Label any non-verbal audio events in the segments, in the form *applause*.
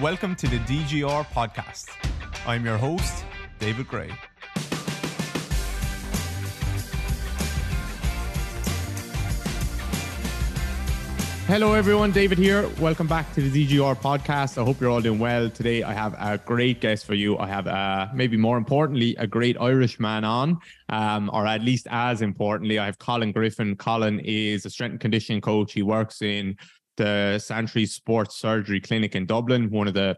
Welcome to the DGR podcast. I'm your host, David Grey. Hello, everyone. David here. Welcome back to the DGR podcast. I hope you're all doing well. Today, I have a great guest for you. I have, uh, maybe more importantly, a great Irish man on, um, or at least as importantly, I have Colin Griffin. Colin is a strength and conditioning coach. He works in the Santry Sports Surgery Clinic in Dublin, one of the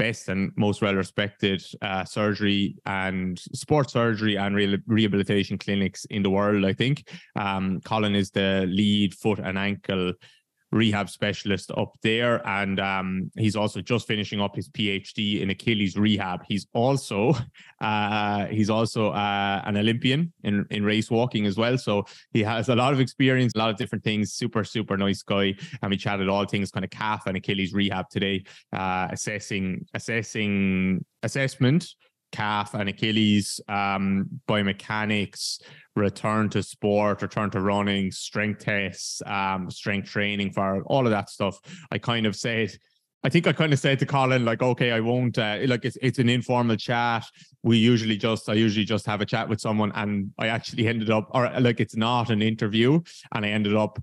best and most well respected uh, surgery and sports surgery and re- rehabilitation clinics in the world, I think. Um, Colin is the lead foot and ankle rehab specialist up there. And um, he's also just finishing up his PhD in Achilles rehab. He's also *laughs* uh, he's also uh, an Olympian in, in race walking as well. So he has a lot of experience, a lot of different things. Super, super nice guy. And we chatted all things kind of calf and Achilles rehab today, uh, assessing assessing assessment calf and Achilles, um, biomechanics, return to sport, return to running, strength tests, um, strength training for all of that stuff. I kind of said, I think I kind of said to Colin, like, okay, I won't, uh, like, it's, it's an informal chat. We usually just, I usually just have a chat with someone, and I actually ended up, or like, it's not an interview, and I ended up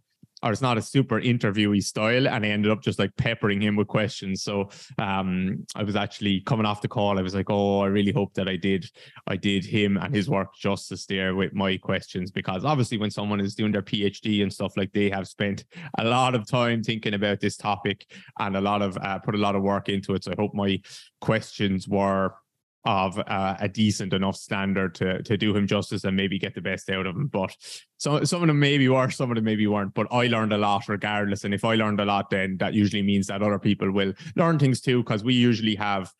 or it's not a super interviewee style. And I ended up just like peppering him with questions. So um, I was actually coming off the call. I was like, oh, I really hope that I did, I did him and his work justice there with my questions because obviously when someone is doing their PhD and stuff like they have spent a lot of time thinking about this topic and a lot of uh, put a lot of work into it. So I hope my questions were of uh, a decent enough standard to to do him justice and maybe get the best out of him. But some some of them maybe were, some of them maybe weren't. But I learned a lot regardless. And if I learned a lot, then that usually means that other people will learn things too, because we usually have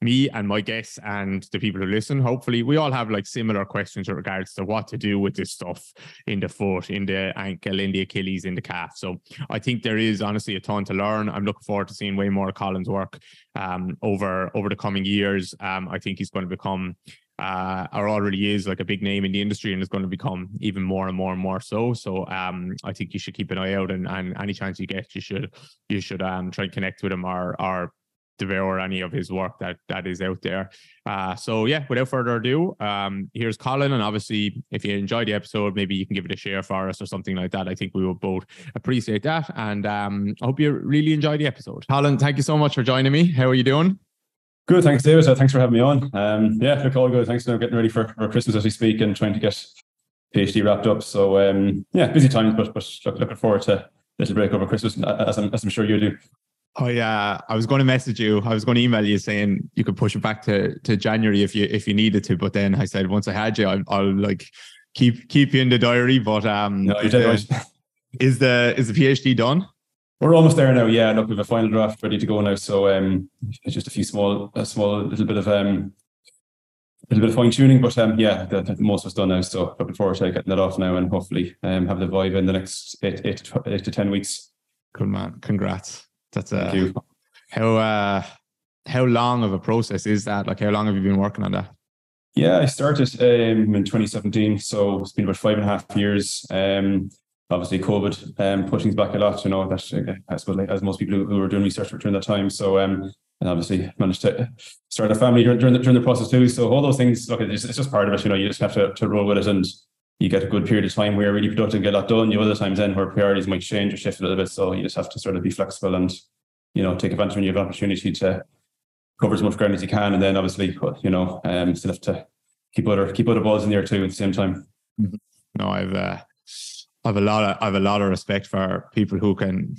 me and my guests and the people who listen, hopefully, we all have like similar questions in regards to what to do with this stuff in the foot, in the ankle, in the Achilles, in the calf. So I think there is honestly a ton to learn. I'm looking forward to seeing way more of Colin's work um, over over the coming years. Um, I think he's going to become uh, or already is like a big name in the industry and is going to become even more and more and more so. So um, I think you should keep an eye out and, and any chance you get, you should you should um, try and connect with him or or devour any of his work that that is out there. Uh, so yeah, without further ado, um, here's Colin. And obviously, if you enjoyed the episode, maybe you can give it a share for us or something like that. I think we will both appreciate that. And um, I hope you really enjoy the episode. Colin, thank you so much for joining me. How are you doing? Good, thanks, David. Uh, thanks for having me on. Um, yeah, look, all good. Thanks for getting ready for, for Christmas as we speak and trying to get PhD wrapped up. So um, yeah, busy times, but but look, looking forward to a little break over Christmas, as I'm, as I'm sure you do. I uh, I was going to message you. I was going to email you saying you could push it back to, to January if you if you needed to. But then I said once I had you, I'll, I'll like keep keep you in the diary. But um, no, *laughs* is, the, is the is the PhD done? We're almost there now. Yeah, look, we have a final draft ready to go now. So um, it's just a few small, a small little bit of um, a little bit of fine tuning, but um, yeah, the, the most was done now. So looking forward to getting that off now and hopefully um have the viva in the next eight eight to, eight to ten weeks. Good man, congrats. That's a Thank you. how uh how long of a process is that? Like how long have you been working on that? Yeah, I started um, in 2017, so it's been about five and a half years. Um, obviously, COVID um, pushing us back a lot. You know that uh, I suppose like, as most people who, were doing research during that time. So um, and obviously managed to start a family during, during the, during the process too. So all those things, look, it's, it's just part of it. You know, you just have to, to roll with it and you get a good period of time where you're really productive and get a lot done. You have other times then where priorities might change or shift a little bit. So you just have to sort of be flexible and, you know, take advantage when you have an opportunity to cover as much ground as you can. And then obviously, you know, um, still have to keep other keep other balls in the air too at the same time. Mm-hmm. No, I've uh, I've a lot of I've a lot of respect for people who can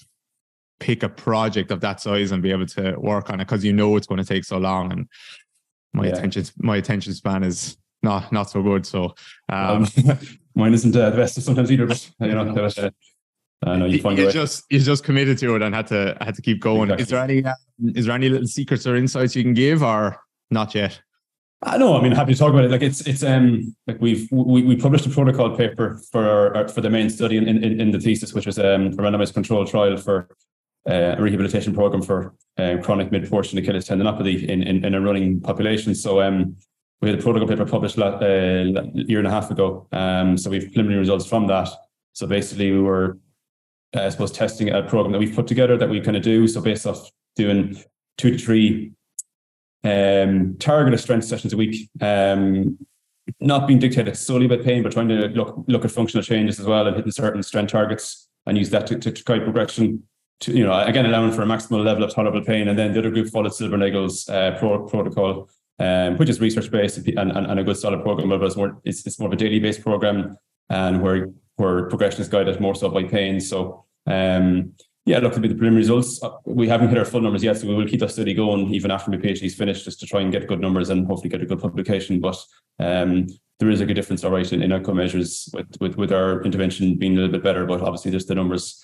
pick a project of that size and be able to work on it because you know it's going to take so long. And my yeah. attention my attention span is not not so good. So um, um, *laughs* mine isn't uh, the best sometimes either. But you know, *laughs* was, uh, I know you find you just you just committed to it and had to had to keep going. Exactly. Is there any uh, is there any little secrets or insights you can give, or not yet? I know. I mean, happy to talk about it. Like it's it's um like we've we, we published a protocol paper for our, for the main study in, in, in the thesis, which was um a randomized control trial for uh, a rehabilitation program for uh, chronic mid portion Achilles tendinopathy in, in, in a running population. So um we had a protocol paper published a uh, year and a half ago. Um, so we have preliminary results from that. So basically, we were, uh, I suppose, testing a program that we've put together that we kind of do. So based off doing two to three um, targeted strength sessions a week. Um, not being dictated solely by pain, but trying to look look at functional changes as well and hitting certain strength targets and use that to, guide progression. To you know, again, allowing for a maximal level of tolerable pain, and then the other group followed Silbernagel's uh, pro- protocol, um, which is research based and, and, and, a good solid program, but it's more it's, it's more of a daily based program, and where where progression is guided more so by pain. So um, yeah, look to be the preliminary results. Uh, we haven't hit our full numbers yet, so we will keep that study going even after my PhD is finished, just to try and get good numbers and hopefully get a good publication. But um, there is a good difference, all right, in, in outcome measures with, with with our intervention being a little bit better. But obviously, just the numbers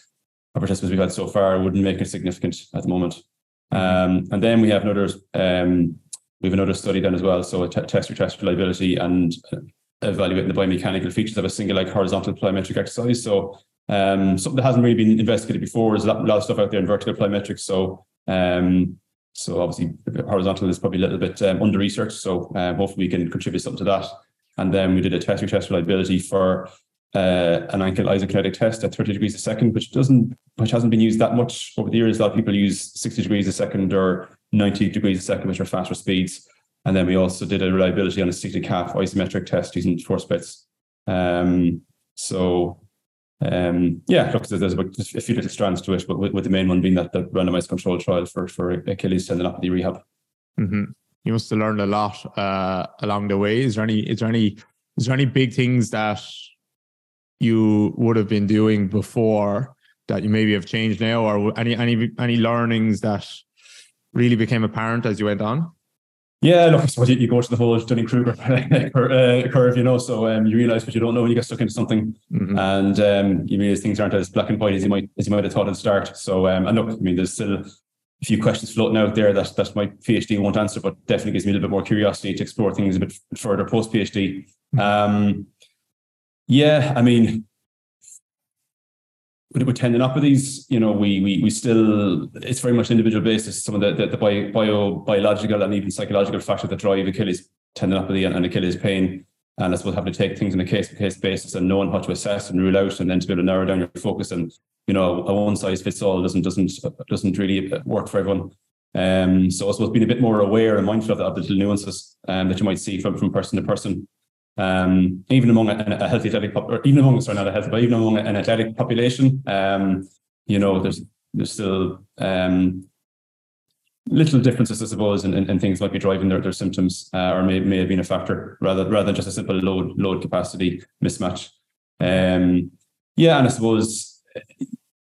of participants we've had so far wouldn't make it significant at the moment. Um, and then we have another um, we have another study done as well. So a t- test retest reliability and uh, evaluating the biomechanical features of a single leg horizontal plyometric exercise. So um, something that hasn't really been investigated before. There's a lot, a lot of stuff out there in vertical plyometrics. So, um, so obviously horizontal is probably a little bit um, under researched. So um, hopefully we can contribute something to that. And then we did a test retest reliability for uh, an ankle isokinetic test at 30 degrees a second, which doesn't, which hasn't been used that much over the years. A lot of people use 60 degrees a second or 90 degrees a second, which are faster speeds. And then we also did a reliability on a seated calf isometric test using force bits. Um, so um, yeah, look, there's a, a few little strands to it, but with, with, the main one being that the randomized control trial for for Achilles tendinopathy rehab. Mm-hmm. You must have learned a lot uh, along the way. Is there any? Is there any? Is there any big things that you would have been doing before that you maybe have changed now, or any any any learnings that really became apparent as you went on? Yeah, look, I suppose you, you go to the whole Dunning Kruger *laughs* uh, curve, you know, so um, you realize what you don't know when you get stuck into something, mm-hmm. and um, you realize things aren't as black and white as you might as you might have thought at the start. So, um, and look, I mean, there's still a few questions floating out there that that my PhD won't answer, but definitely gives me a little bit more curiosity to explore things a bit further post PhD. Mm-hmm. Um, yeah, I mean, with tendinopathies, you know, we we we still it's very much individual basis. Some of the the, the bio, bio biological and even psychological factors that drive Achilles tendinopathy and, and Achilles pain. And I suppose having to take things on a case by case basis and knowing how to assess and rule out, and then to be able to narrow down your focus. And you know, a one size fits all doesn't doesn't doesn't really work for everyone. Um, so I suppose being a bit more aware and mindful of, the, of the little nuances um, that you might see from from person to person um, even among a, a healthy athletic pop, or even among sorry not a healthy, but even among an athletic population, um, you know, there's there's still um, little differences, I suppose, and, and, things might be driving their, their symptoms, uh, or may, may have been a factor rather rather than just a simple load load capacity mismatch. Um, yeah, and I suppose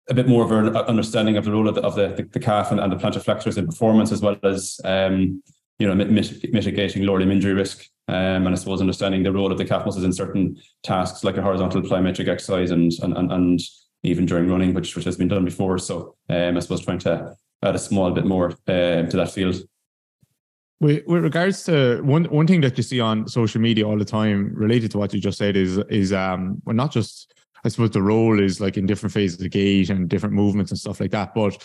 a bit more of an understanding of the role of the, of the, the, calf and, and the plantar flexors in performance, as well as um, you know mit- mitigating lower limb injury risk. Um, and I suppose understanding the role of the calf muscles in certain tasks like a horizontal plyometric exercise and and and, and even during running, which which has been done before. So um, I suppose trying to add a small bit more uh, to that field. With, with regards to one one thing that you see on social media all the time related to what you just said is is um well not just I suppose the role is like in different phases of gait and different movements and stuff like that, but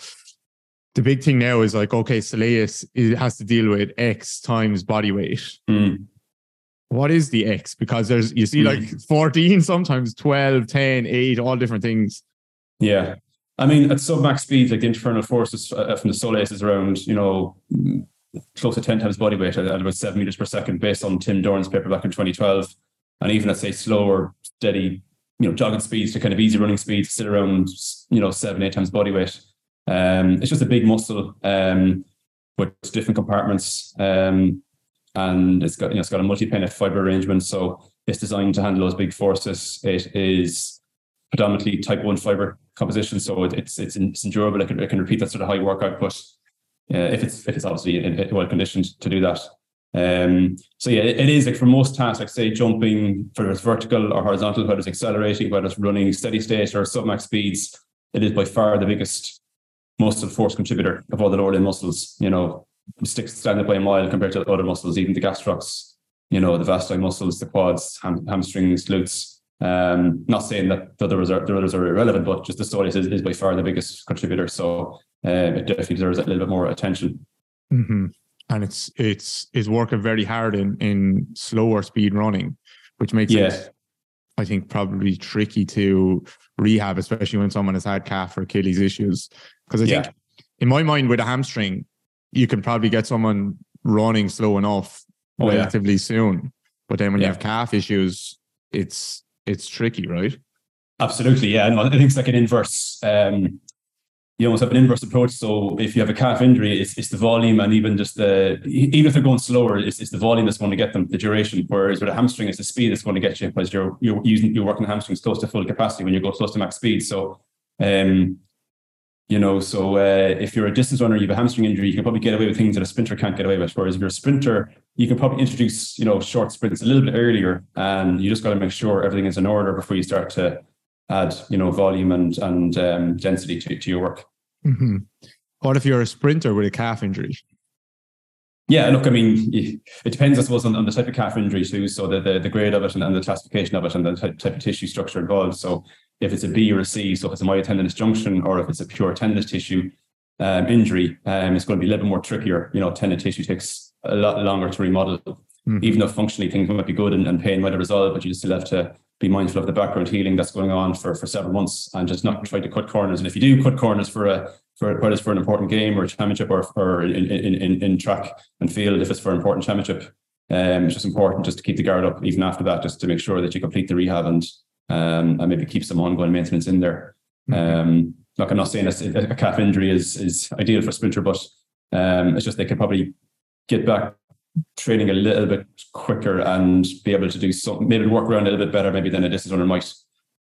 the big thing now is like okay, Soleus has to deal with X times body weight. Mm what is the X? Because there's you see like hmm. 14, sometimes 12, 10, 8, all different things. Yeah. I mean, at submax speeds, like the internal forces uh, from the Soleus is around, you know, close to 10 times body weight at, about seven meters per second, based on Tim Dorn's paper back in 2012. And even at say slower, steady, you know, jogging speeds to kind of easy running speeds, still around, you know, seven, eight times body weight. Um, it's just a big muscle um, with different compartments. Um, and it's got you know it's got a multi-pennate fiber arrangement, so it's designed to handle those big forces. It is predominantly type one fiber composition, so it, it's it's, it's endurable. It can, it can repeat that sort of high work output uh, if it's if it's obviously in, in well conditioned to do that. Um, so yeah, it, it is like for most tasks, like say jumping, whether it's vertical or horizontal, whether it's accelerating, whether it's running steady state or submax speeds, it is by far the biggest muscle force contributor of all the lower limb muscles. You know, sticks stand up by a mile compared to other muscles, even the gastrocs, you know, the vasti muscles, the quads, ham, hamstrings, glutes. Um, not saying that the others are the others are irrelevant, but just the soleus is, is by far the biggest contributor. So uh, it definitely deserves a little bit more attention. Mm-hmm. And it's it's is working very hard in in slower speed running, which makes yeah. it I think probably tricky to rehab, especially when someone has had calf or Achilles issues. Because I think in my mind with a hamstring, you can probably get someone running slow enough Oh, yeah. relatively soon. But then when you have calf issues, it's it's tricky, right? Absolutely, yeah. No, I think it's like an inverse. Um, you almost have an inverse approach. So if you have a calf injury, it's, it's the volume and even just the even if they're going slower, it's, it's the volume that's going to get them the duration. Whereas with a hamstring, it's the speed that's going to get you because you're you're using you're working hamstrings close to full capacity when you go close to max speed. So, um, you know, so uh, if you're a distance runner, you have a hamstring injury, you can probably get away with things that a sprinter can't get away with. Whereas if you're a sprinter, you can probably introduce you know short sprints a little bit earlier, and you just got to make sure everything is in order before you start to add you know volume and and um, density to, to your work. hmm What if you're a sprinter with a calf injury? Yeah, look, I mean, it depends, I suppose, on, on the type of calf injury too. So the the, the grade of it and, and the classification of it and the type, type of tissue structure involved. So if it's a B or a C, so if it's a myotendinous junction or if it's a pure tendinous tissue um, injury, um, it's going to be a little bit more trickier. You know, tendon tissue takes a lot longer to remodel. Mhm. Even though functionally things might be good and, and pain might have resolved, but you still have to be mindful of the background healing that's going on for, for several months and just not try to cut corners. And if you do cut corners for a for whether it's for an important game or a championship or, or in, in, in, in track and field, if it's for an important championship, um, it's just important just to keep the guard up even after that, just to make sure that you complete the rehab and um, and maybe keep some ongoing maintenance in there. Um, look, I'm not saying that a calf injury is is ideal for a sprinter, but um, it's just they could probably get back training a little bit quicker and be able to do something, maybe work around a little bit better, maybe than a distance runner might.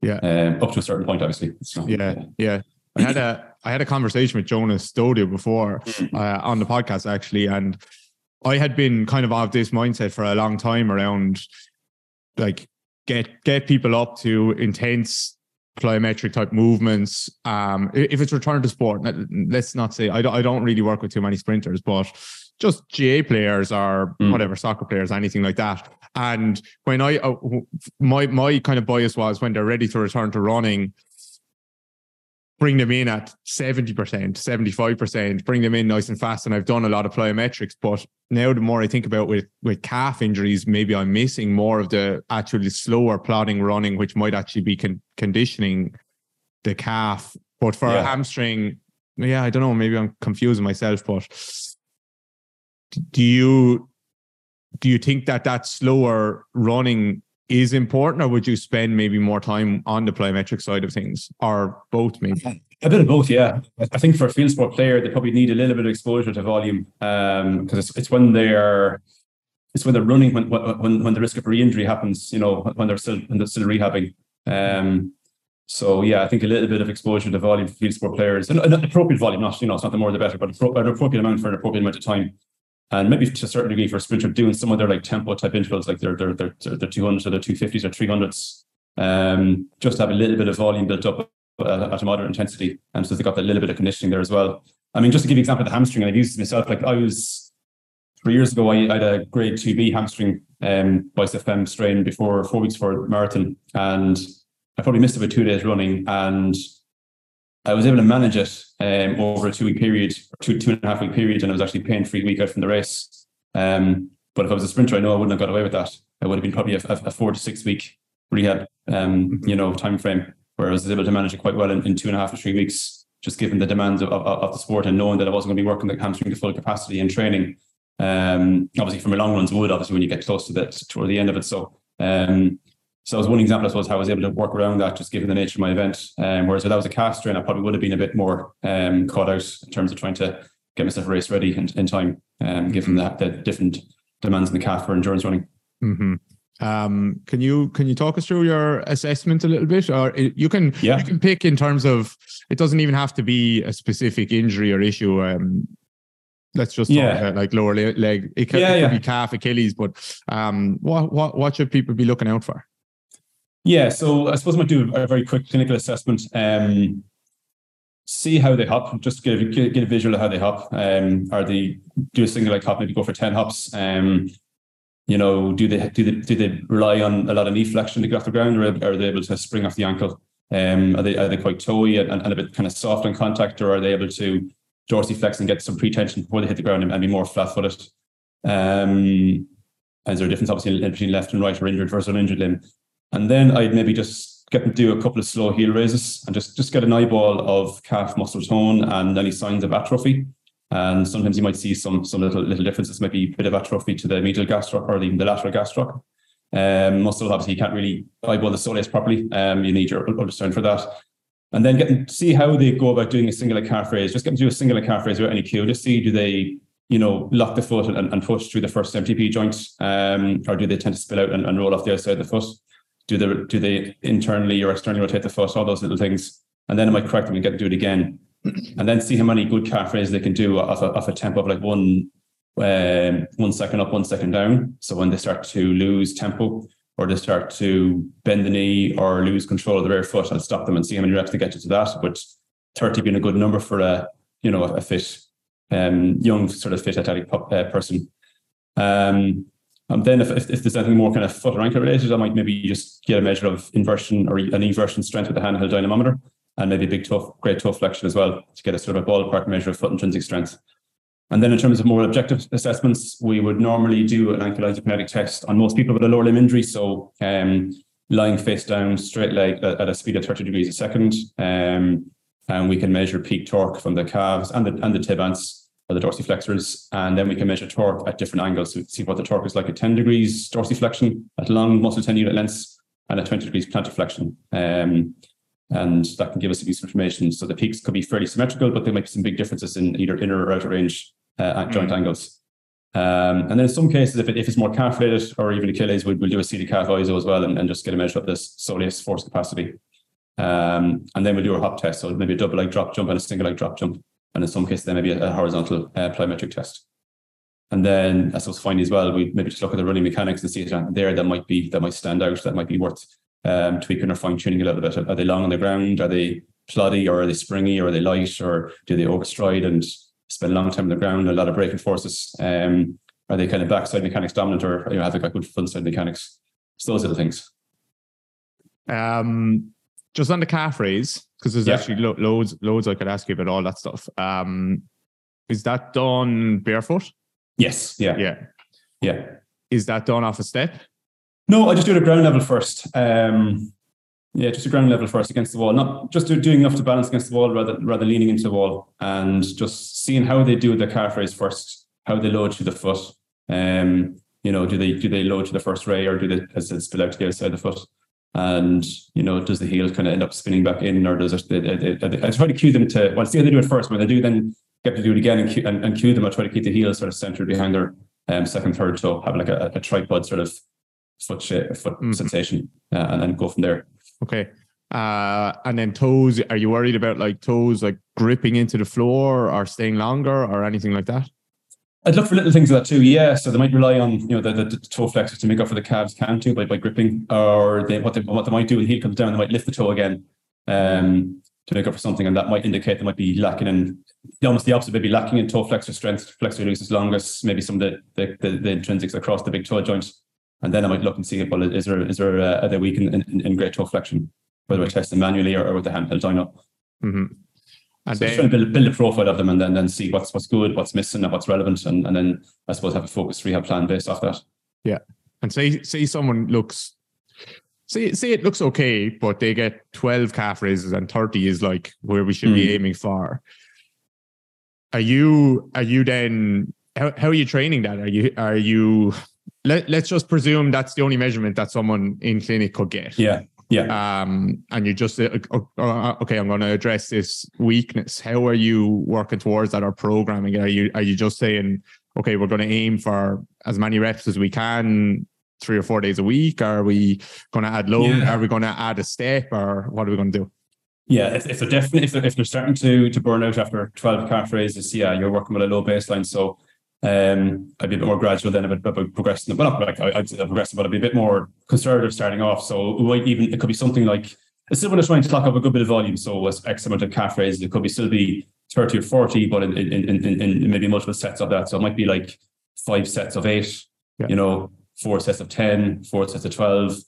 Yeah. Um, up to a certain point, obviously. It's not- Yeah, yeah. I had a I had a conversation with Jonas Stodio before uh, on the podcast actually, and I had been kind of of this mindset for a long time around like get get people up to intense plyometric type movements. Um, if it's return to sport, let- let's not say I don't I don't really work with too many sprinters, but just GAA players or Mm. whatever soccer players, anything like that. And when I uh, my my kind of bias was when they're ready to return to running, bring them in at 70%, 75%, bring them in nice and fast. And I've done a lot of plyometrics, but now the more I think about with with calf injuries, maybe I'm missing more of the actually slower plodding running, which might actually be con- conditioning the calf. But for a hamstring, yeah, I don't know, maybe I'm confusing myself, but do you do you think that that slower running is important or would you spend maybe more time on the plyometric side of things or both maybe A bit of both, yeah. I- think for a field sport player, they probably need a little bit of exposure to volume because it's, it's when they're it's when they're running when when when the risk of re-injury happens. You know, when they're still when they're still rehabbing. Um, so yeah, I think a little bit of exposure to volume for field sport players, and an appropriate volume, not you know, it's not the more the better, but an appropriate amount for an appropriate amount of time. And maybe to a certain degree for sprinter, doing some of their like tempo type intervals, like their their their their two hundreds or their two fifties or three hundreds, um, just to have a little bit of volume built up at, at a moderate intensity, and so they got that little bit of conditioning there as well. I mean, just to give you an example of the hamstring, I've used myself. Like I was three years ago, I, I had a grade two B hamstring um, bicep fem strain before four weeks for marathon, and I probably missed about two days running, and I was able to manage it um, over a two week period, two two and a half week period, and I was actually pain free week out from the race. Um, but if I was a sprinter, I know I wouldn't have got away with that. It would have been probably a, a, four to six week rehab, um, you know, time frame where I was able to manage it quite well in, in two and a half to three weeks, just given the demands of, of, of the sport and knowing that I wasn't going to be working the hamstring to full capacity in training. Um, obviously, from a long runs would obviously when you get close to that toward the end of it. So, um, so that was one example, I suppose, how I was able to work around that, just given the nature of my event. Um, whereas if that was a calf strain, I probably would have been a bit more um, caught out in terms of trying to get myself race ready in, in time, um, given the, the different demands in the calf for endurance running. hmm Um, can you can you talk us through your assessment a little bit, or you can Yeah. you can pick in terms of it doesn't even have to be a specific injury or issue. Um, let's just talk Yeah. about like lower leg. It could, Yeah, it could yeah. be calf, Achilles, but um, what what what should people be looking out for? Yeah, so I suppose I might do a very quick clinical assessment. Um, see how they hop, just get a, get, get a visual of how they hop. Um, are they do a single leg hop, maybe go for ten hops. Um, you know, do they do they do they rely on a lot of knee flexion to get off the ground, or are they able to spring off the ankle? Um, are they are they quite toey and, and a bit kind of soft on contact, or are they able to dorsiflex and get some pre-tension before they hit the ground and, and be more flat-footed? Um, is there a difference obviously between left and right or injured versus uninjured limb? And then I'd maybe just get them to do a couple of slow heel raises and just, just get an eyeball of calf muscle tone and any signs of atrophy. And sometimes you might see some some little little differences, maybe a bit of atrophy to the medial gastroc or even the lateral gastroc. Um, muscle obviously you can't really eyeball the soleus properly. Um, you need your ultrasound for that. And then getting see how they go about doing a singular calf raise. Just get them to do a singular calf raise without any cue. Just see do they, you know, lock the foot and, and push through the first MTP joint, um, or do they tend to spill out and, and roll off the outside of the foot? Do they do they internally or externally rotate the foot? All those little things. And then I might correct them and get to do it again. And then see how many good calf raises they can do off a, off a tempo of like one um, one second up, one second down. So when they start to lose tempo, or they start to bend the knee or lose control of the rear foot, I'll stop them and see how many reps they get to that. But 30 being a good number for a, you know, a fit, um, young sort of fit athletic uh, person. Um, then if, if, if, there's anything more kind of foot or ankle related, I might maybe just get a measure of inversion or an eversion strength with a handheld dynamometer and maybe a big toe, great toe flexion as well to get a sort of a ballpark measure of foot intrinsic strength. And then in terms of more objective assessments, we would normally do an ankle isokinetic test on most people with a lower limb injury. So um, lying face down, straight leg at a speed of 30 degrees a second. Um, and we can measure peak torque from the calves and the, and the tibants or the dorsiflexors. And then we can measure torque at different angles to see what the torque is like at 10 degrees dorsiflexion, at long muscle tendon unit lengths, and at 20 degrees plantar flexion. Um, and that can give us piece information. So the peaks could be fairly symmetrical, but there might be some big differences in either inner or outer range uh, joint mm. angles. Um, and then in some cases, if, it, if it's more calf related or even Achilles, we'll, we'll do a seated calf ISO as well and, and just get a measure of this soleus force capacity. Um, and then we'll do a hop test. So maybe a double leg drop jump and a single leg drop jump. And in some cases, then maybe a, a horizontal uh, plyometric test. And then, I was finding as well, we maybe just look at the running mechanics and see it there that might be that might stand out, that might be worth um, tweaking or fine tuning a little bit. Are they long on the ground? Are they ploddy or are they springy or are they light or do they overstride and spend a long time on the ground, a lot of braking forces. Um, are they kind of backside mechanics dominant or you know, have they got good front side mechanics? So those are the things. Um, just on the calf raise, because there's yeah. actually lo- loads, loads I could ask you about all that stuff. Um, is that done barefoot? Yes. Yeah. Yeah. Yeah. Is that done off a step? No, I just do it at ground level first. Um, yeah, just a ground level first against the wall, not just doing enough to balance against the wall rather rather leaning into the wall and just seeing how they do the calf raise first, how they load to the foot. Um, you know, do they do they load to the first ray or do they as it spill out to the outside of the foot? And you know, does the heel kind of end up spinning back in, or does it? They, they, they, I try to cue them to. Well, see how they do it first. When they do, then get to do it again and cue, and, and cue them. I try to keep the heel sort of centered behind their um, second, third toe, having like a, a tripod sort of foot shape, foot mm-hmm. sensation, uh, and then go from there. Okay. Uh, and then toes, are you worried about like toes like gripping into the floor or staying longer or anything like that? I'd look for little things like that too. Yeah, so they might rely on you know the, the, the toe flexors to make up for the calves can too by, by gripping, or they, what they what they might do when heel comes down, they might lift the toe again um, to make up for something, and that might indicate they might be lacking in almost the opposite, maybe lacking in toe flexor strength, flexor hallucis longus, maybe some of the the, the, the intrinsics across the big toe joint, and then I might look and see if well is there is there uh, are they weak in, in, in great toe flexion? whether we're testing manually or, or with the handheld dyno. Mm-hmm. And so then, trying to build, build a profile of them and then then see what's what's good, what's missing, and what's relevant, and, and then I suppose have a focused rehab plan based off that. Yeah, and say say someone looks, say say it looks okay, but they get twelve calf raises and thirty is like where we should mm. be hmm. aiming for. Are you are you then how, how are you training that? Are you are you let, let's just presume that's the only measurement that someone in clinic could get. Yeah. Yeah. Um, and you just uh, uh, okay, I'm going to address this weakness. How are you working towards that or programming? Are you are you just saying, okay, we're going to aim for as many reps as we can, three or four days a week? Are we going to add load? Yeah. Are we going to add a step, or what are we going to do? Yeah, if, if they're definitely if they're, if they're starting to to burn out after 12 calf raises, yeah, you're working with a low baseline. So um, I'd be a bit more gradual then about, about progressing. But not like I, I'd progressive, but I'd be a bit more conservative starting off. So it might even it could be something like it's still when it's trying to clock up a good bit of volume. So as X amount of calf raises, it could be still be 30 or 40, but in, in, in, in maybe multiple sets of that. So it might be like five sets of eight, yeah. you know, four sets of 10, four sets of 12,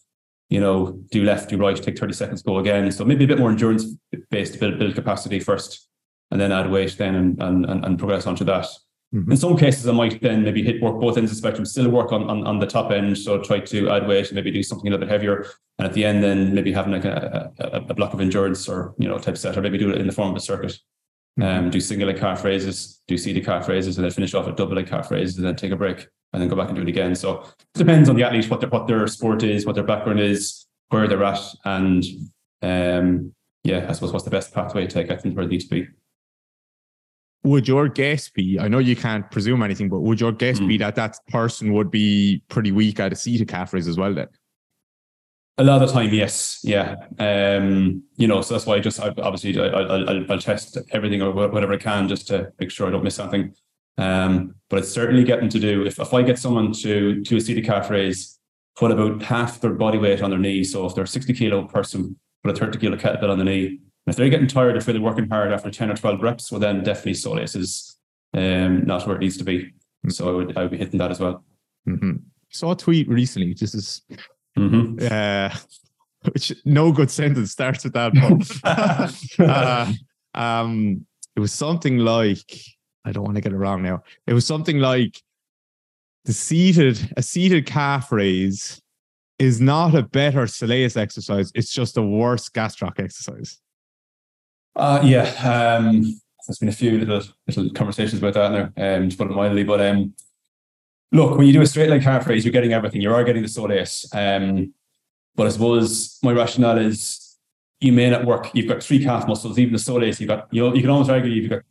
you know, do left, do right, take 30 seconds, go again. So maybe a bit more endurance based, build, build capacity first, and then add weight then and, and, and progress onto that. Mm-hmm. In some cases, I might then maybe hit work both ends of the spectrum, still work on, on, on the top end. So try to add weight and maybe do something a little bit heavier. And at the end, then maybe having like a, a, a block of endurance or, you know, type set, or maybe do it in the form of a circuit. Um, do single leg calf raises, do seated calf raises, and then finish off with double leg calf raises, and then take a break, and then go back and do it again. So it depends on the athlete what their what their sport is, what their background is, where they're at, and um, yeah, I suppose what's the best pathway to get them where they need to be. Would your guess be? I know you can't presume anything, but would your guess be Mm. that that person would be pretty weak at a seated calf raise as well? Then. A lot of the time, yes, yeah. Um, you know, so that's why I just I, obviously I, I, I'll, I'll test everything or whatever I can just to make sure I don't miss something. Um, but it's certainly getting to do if if I get someone to to a seated calf raise, put about half their body weight on their knee. So if they're a sixty kilo person, put a thirty kilo kettlebell on the knee. If they're getting tired, if they're working hard after ten or twelve reps, well then definitely soleus is um not where it needs to be. So I would I would be hitting that as well. Mm-hmm. Saw a tweet recently. This is hmm uh, *laughs* which no good sentence starts with that. But, *laughs* uh, um, it was something like I don't want to get it wrong now. It was something like the seated a seated calf raise is not a better Soleus exercise. It's just a worse gastroc exercise. Uh, yeah, um, there's been a few little little conversations about that now, um, to put it mildly. But um, look, when you do a straight leg calf raise, you're getting everything. You are getting the soleus. Um, but I suppose my rationale is you may not work. You've got three calf muscles, even the soleus. You've got you know you can almost argue you've got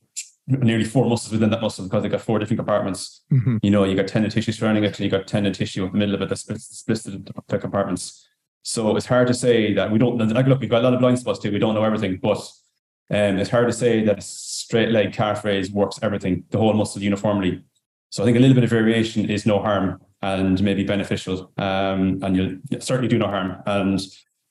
nearly four muscles within that muscle because they've got four different compartments. Mhm. You know, you got tendon tissue surrounding it, and you got tendon tissue in the middle of it that splits, splits the, the compartments. So it's hard to say that we don't. Like, look, we've got a lot of blind spots too. We don't know everything, but um, it's hard to say that a straight leg calf raise works everything, the whole muscle uniformly. So I think a little bit of variation is no harm and maybe beneficial, um, and you'll certainly do no harm. And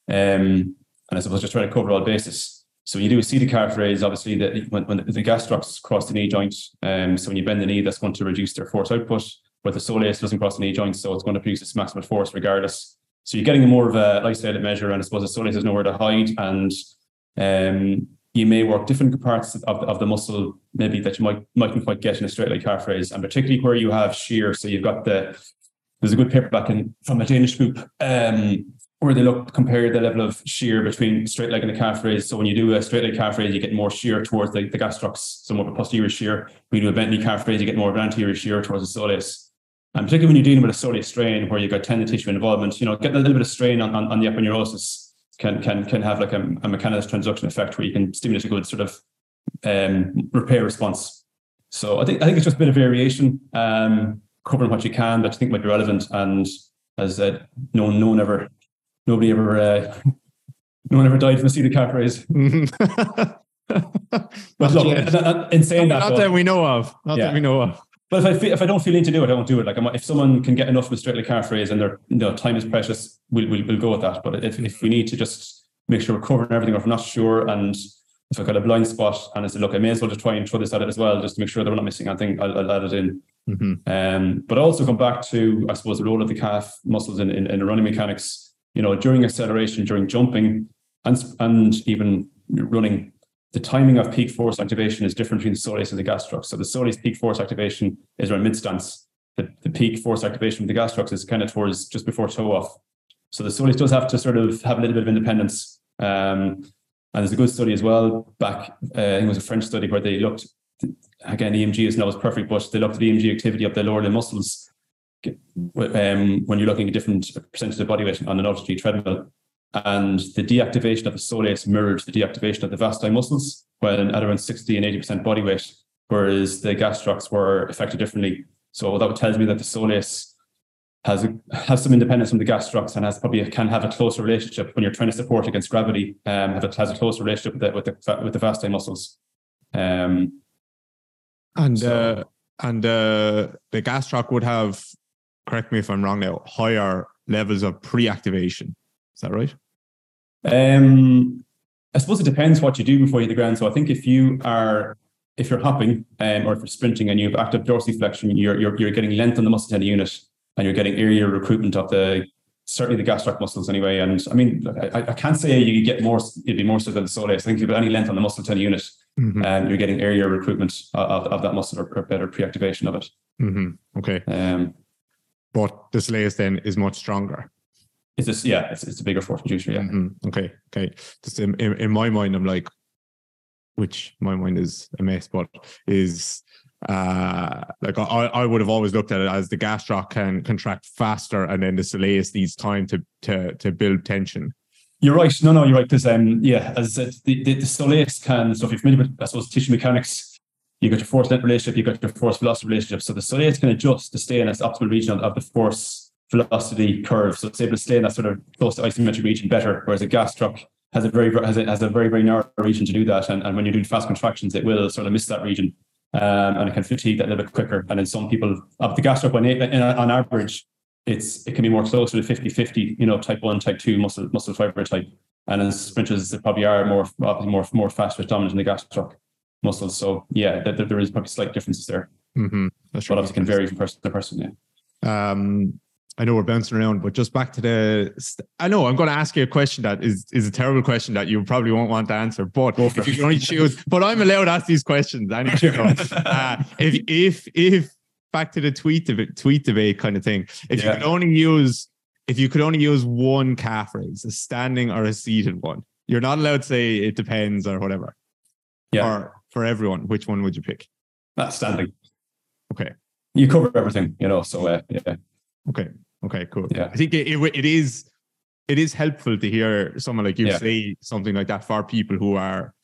um, and I suppose just try to cover all bases. So when you do a seated calf raise, obviously the, when, when the gastrocs cross the knee joint, um, so when you bend the knee, that's going to reduce their force output. But the soleus doesn't cross the knee joint, so it's going to produce its maximum force regardless. So you're getting more of a lifestyle measure, and I suppose the soleus has nowhere to hide, and um, you may work different parts of, of the muscle, maybe that you might mightn't quite get in a straight leg calf raise, and particularly where you have shear. So you've got the there's a good paper back in from a Danish group um, where they look compare the level of shear between straight leg and a calf raise. So when you do a straight leg calf raise, you get more shear towards the, the gastrocs, so more of a posterior shear. When you do a bent knee calf raise, you get more of an anterior shear towards the soleus. And particularly when you're dealing with a soleus strain where you've got tendon tissue involvement, you know, getting a little bit of strain on, on, on the aponeurosis can can can have like a, a mechanical transduction effect where you can stimulate a good sort of um, repair response. So I think I think it's just a bit of variation, um, covering what you can that I think might be relevant. And as I said, no no one ever nobody ever uh, *laughs* no one ever died from a seated calf raise. But look, in saying that, not though- that we know of. Not Yeah. that we know of. But if I feel, if I don't feel in to do it, I won't do it. Like I'm, if someone can get enough with straight leg calf raise and their you know, time is precious, we'll, we'll we'll go with that. But if if we need to just make sure we're covering everything, or if we're not sure, and if I've got a blind spot, and I said, look, I may as well just try and throw this at it as well, just to make sure that we're not missing anything. I'll, I'll add it in. Mhm. Um, but also come back to, I suppose, the role of the calf muscles in, in, in running mechanics. You know, during acceleration, during jumping, and and even running, the timing of peak force activation is different between the soleus and the gastrocs. So the soleus peak force activation is around mid stance. The, the peak force activation of the gastrocs is kind of towards just before toe off. So the soleus does have to sort of have a little bit of independence. Um, and there's a good study as well back, uh, I think it was a French study where they looked, again, EMG is not as perfect, but they looked at the EMG activity of the lower limb muscles um, when you're looking at different percentages of body weight on an AlterG treadmill. And the deactivation of the soleus mirrored the deactivation of the vasti muscles when at around 60 and 80% body weight, whereas the gastrocs were affected differently. So that tells me that the soleus has a, has some independence from the gastrocs and has probably can have a closer relationship when you're trying to support against gravity. Um, have a, has a closer relationship with the with the with the vasti muscles. Um, And So- uh, and uh, the gastroc would have, correct me if I'm wrong now, higher levels of pre-activation. Is that right? Um, I suppose it depends what you do before you hit the ground. So I think if you are if you're hopping um, or if you're sprinting and you have active dorsiflexion, you're you're you're getting length on the muscle tendon unit and you're getting area recruitment of the certainly the gastroc muscles anyway. And I mean, I, I can't say you get more. It'd be more so than the soleus. I think if you've got any length on the muscle tendon unit, Mhm. um, you're getting area recruitment of, of that muscle or, or better pre-activation of it. Mhm. Okay, Um, but the Soleus then is much stronger. It's just yeah, it's, it's a bigger force producer. Yeah. Mhm. Okay, okay. Just in, in, in my mind, I'm like, which my mind is a mess, but is uh like I, I would have always looked at it as the gas gastroc can contract faster and then the soleus needs time to to to build tension. You're right. No, no, you're right. Because um, yeah, as I said, the, the, the soleus can. So if you're familiar with, I suppose, tissue mechanics, you got your force length relationship, you got your force velocity relationship. So the soleus can adjust to stay in its optimal region of the force velocity curve. So it's able to stay in that sort of close to isometric region better, whereas a gastroc has a very has a, has a very very narrow region to do that. And, and when you're doing fast contractions, it will sort of miss that region um, and it can fatigue that a little bit quicker. And then some people, up the gastroc, when on average, it's it can be more closer to 50-50, you know, type one, type two muscle muscle fiber type. And in sprinters, they probably are more more more fast twitch dominant in the gastroc muscles. So yeah, there, there is probably slight differences there. Mm-hmm. That's but obviously can vary from person to person. Yeah. Um, I know we're bouncing around, but just back to the. I know I'm going to ask you a question that is is a terrible question that you probably won't want to answer. But if you can only choose, but I'm allowed to ask these questions. I need *laughs* uh, if if if back to the tweet debate, tweet debate kind of thing. If yeah. you could only use if you could only use one calf raise, a standing or a seated one, you're not allowed to say it depends or whatever. Yeah. Or for everyone, which one would you pick? That's standing. Okay. You cover everything, you know. So uh, yeah. Okay. Okay, cool. Yeah. I think it, it, it is it is helpful to hear someone like you yeah. say something like that for people who are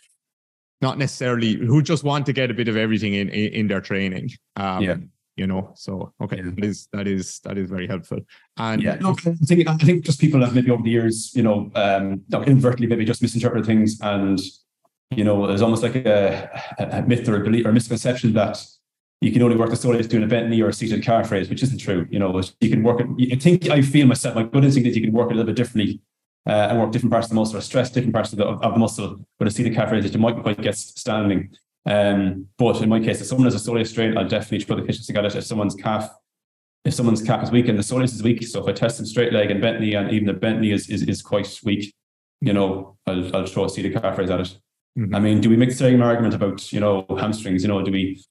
not necessarily who just want to get a bit of everything in in, in their training. Um, yeah. You know, so okay, yeah. that is that is that is very helpful. And yeah, no, I think I think just people have maybe over the years, you know, um, inadvertently maybe just misinterpreted things, and you know, there's almost like a, a myth or a belief or a misconception that you can only work the soleus doing a bent knee or a seated calf raise, which isn't true. You know, you can work it. I think I feel myself, my good instinct is you can work it a little bit differently uh, and work different parts of the muscle or stress different parts of the, of, the muscle with a seated calf raise that you might quite get standing. Um, but in my case, if someone has a soleus strain, I'll definitely put the patients together. If someone's calf, if someone's calf is weak and the soleus is weak, so if I test them straight leg and bent knee, and even the bent knee is, is, is quite weak, you know, I'll, I'll throw a seated calf raise at it. Mm-hmm. I mean, do we make the same argument about, you know, hamstrings? You know, do we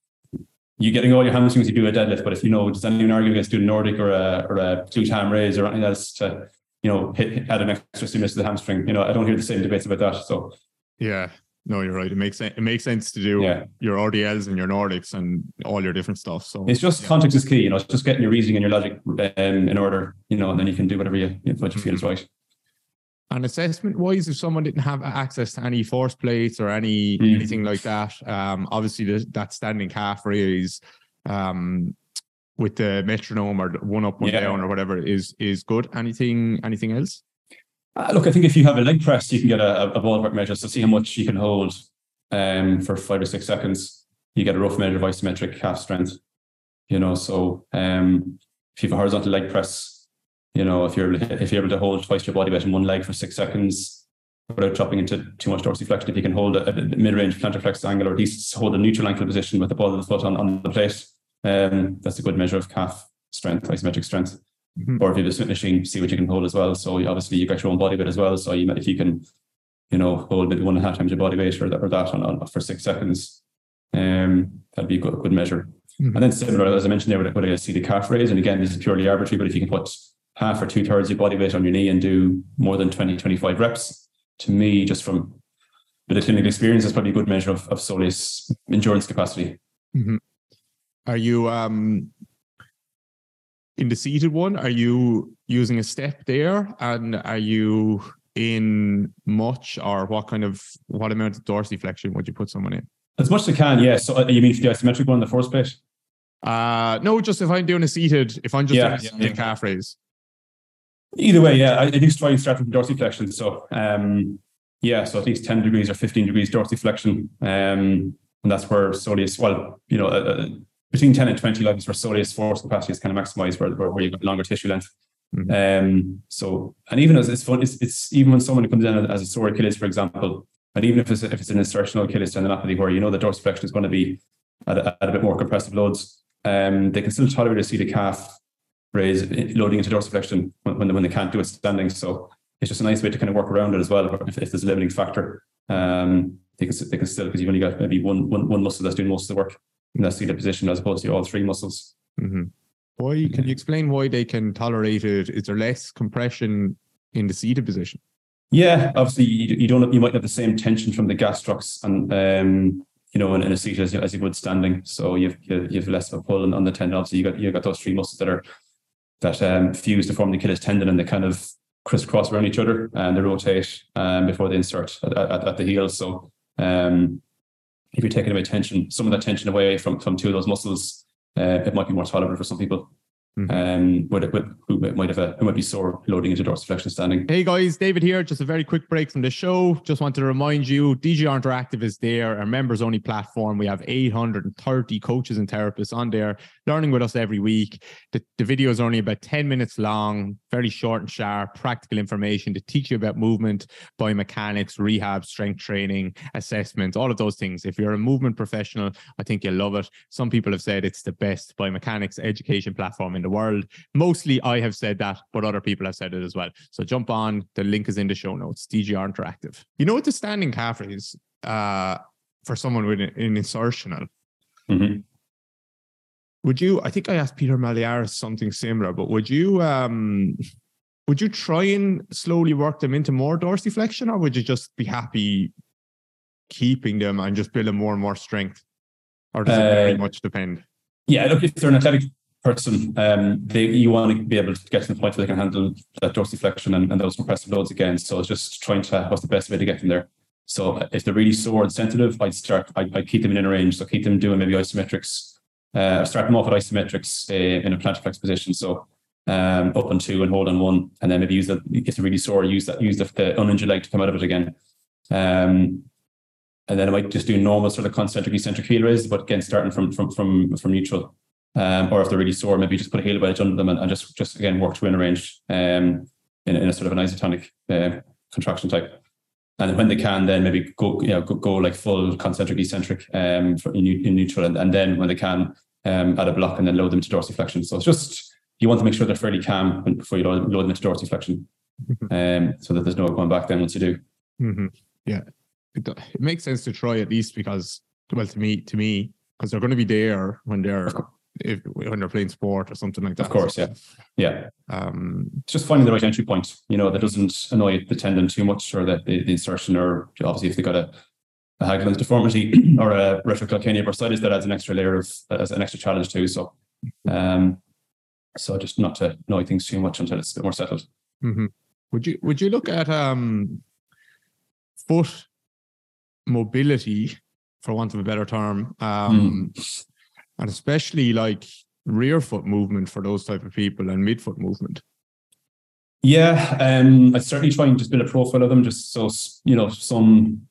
you getting all your hamstrings, you do a deadlift. But if you know, does anyone argue against doing Nordic or a or a glute ham raise or anything else to, you know, hit, hit, add an extra stimulus to the hamstring? You know, I don't hear the same debates about that. So yeah, no, you're right. It makes sense. It makes sense to do yeah. your RDLs and your Nordics and all your different stuff. So it's just yeah. context is key. You know, it's just getting your reasoning and your logic um, in order. You know, and then you can do whatever you what you feel is mm-hmm. right. And assessment wise, if someone didn't have access to any force plates or any mm. anything like that, um, obviously the, that standing calf raise um, with the metronome or one up, one yeah. down or whatever is is good. Anything anything else? Uh, look, I think if you have a leg press, you can get a, a ballpark measure. So see how much you can hold um, for five or six seconds. You get a rough measure of isometric calf strength. You know, so um, if you have a horizontal leg press, you know, if you're if you're able to hold twice your body weight in one leg for six seconds without dropping into too much dorsiflexion, if you can hold a, a mid-range plantar flexus angle or at least hold a neutral ankle position with the ball of the foot on, on the plate, um, that's a good measure of calf strength, isometric strength. Mm-hmm. Or if you have a Smith machine, see what you can hold as well. So obviously you got your own body weight as well. So you, if you can, you know, hold maybe one and a half times your body weight or that, or that on, on for six seconds, um, that'd be a good, good measure. Mm-hmm. And then similar, as I mentioned there, with, with a seated calf raise, and again, this is purely arbitrary, but if you can put half or two thirds of your body weight on your knee and do more than 20, 25 reps, to me, just from the clinical experience, is probably a good measure of, of soleus endurance capacity. Mm-hmm. Are you um in the seated one? Are you using a step there, and are you in much, or what kind of what amount of dorsiflexion would you put someone in? As much as I can, yes. So uh, you mean the isometric one, the force plate? Uh no, just if I'm doing a seated, if I'm just yeah, doing a yeah, yeah. calf raise. Either way, yeah, I, I do try and start from dorsiflexion. So, um, yeah, so at least 10 degrees or 15 degrees dorsiflexion. Um, and that's where soleus, well, you know, uh, uh between 10 and 20 levels where soleus force capacity is kind of maximized where, where, where you've got longer tissue length. Mm-hmm. Um, so, and even as it's fun, it's, it's even when someone comes in as a sore Achilles, for example, and even if it's, if it's an insertional Achilles tendinopathy where you know the dorsiflexion is going to be at a, at a bit more compressive loads, um, they can still tolerate a seated calf raise loading into dorsiflexion when, when, when they can't do it standing. So it's just a nice way to kind of work around it as well. If, if there's a limiting factor, um, they can they can still because you've only got maybe one, one, one muscle that's doing most of the work in that seated position as opposed to all three muscles. Mm-hmm. Why can you explain why they can tolerate it? Is there less compression in the seated position? Yeah, obviously you, you don't you might have the same tension from the gastrocs and um, you know in, in a seat as you, as you would standing, so you've you, you've less of a pull on, on the tendon. Obviously, you got you got those three muscles that are that um, fuse to form the Achilles tendon, and they kind of crisscross around each other and they rotate um, before they insert at, at, at the heel. So um, if you're taking away tension, some of that tension away from from two of those muscles, uh, it might be more tolerable for some people. Mm-hmm. Um, with, with, who might have a who might be sore loading into dorsiflexion standing. Hey guys, David here. Just a very quick break from the show. Just want to remind you, DGR Interactive is there, our members only platform. We have 830 coaches and therapists on there learning with us every week. The, the video is only about 10 minutes long, very short and sharp, practical information to teach you about movement, biomechanics, rehab, strength training, assessment, all of those things. If you're a movement professional, I think you'll love it. Some people have said it's the best biomechanics education platform in the world. Mostly I have said that, but other people have said it as well. So jump on. The link is in the show notes. DGR Interactive. You know what the standing calf is uh, for someone with an, an insertional? Mm-hmm. Would you? I think I asked Peter Malliaras something similar, but would you? um would you try and slowly work them into more dorsiflexion, or would you just be happy keeping them and just building more and more strength? Or does it very uh, much depend? Yeah, look, if they're an athletic person, um, they you want to be able to get to the point where they can handle that dorsiflexion and, and those compressive loads again. So it's just trying to what's the best way to get them there. So if they're really sore and sensitive, I'd start. I'd, I'd keep them in inner range. So keep them doing maybe isometrics. Uh, start them off with isometrics uh, in a plantar flex position. So um, up on two and hold on one, and then maybe use that if they're really sore, use that use the, the uninjured leg to come out of it again. Um, and then I might just do normal sort of concentric eccentric heel raises, but again starting from from from from neutral. Um, or if they're really sore, maybe just put a halo wedge under them and, and just just again work to inner range um, in, in a sort of an isotonic uh, contraction type. And when they can, then maybe go you know go, go like full concentric eccentric um, in, in neutral, and, and then when they can, um, add a block and then load them to dorsiflexion. So it's just you want to make sure they're fairly calm before you load, load them into dorsiflexion, mm-hmm. um, so that there's no going back then once you do. Mm-hmm. Yeah, it, it makes sense to try at least because well to me to me because they're going to be there when they're if when they're playing sport or something like that. Of course, yeah, yeah. Um, just finding the right entry point, you know, that doesn't annoy the tendon too much, or that the, the insertion, or obviously if they've got a, a deformity *clears throat* or a retrocalcaneal bursitis, that adds an extra layer of as an extra challenge too. So, um, so just not to annoy things too much until it's a bit more settled. Mm-hmm. Would you would you look at um, foot mobility, for want of a better term? Um, mm and especially like rear foot movement for those type of people and midfoot movement. Yeah, um, I certainly try and just build a profile of them, just so you know some.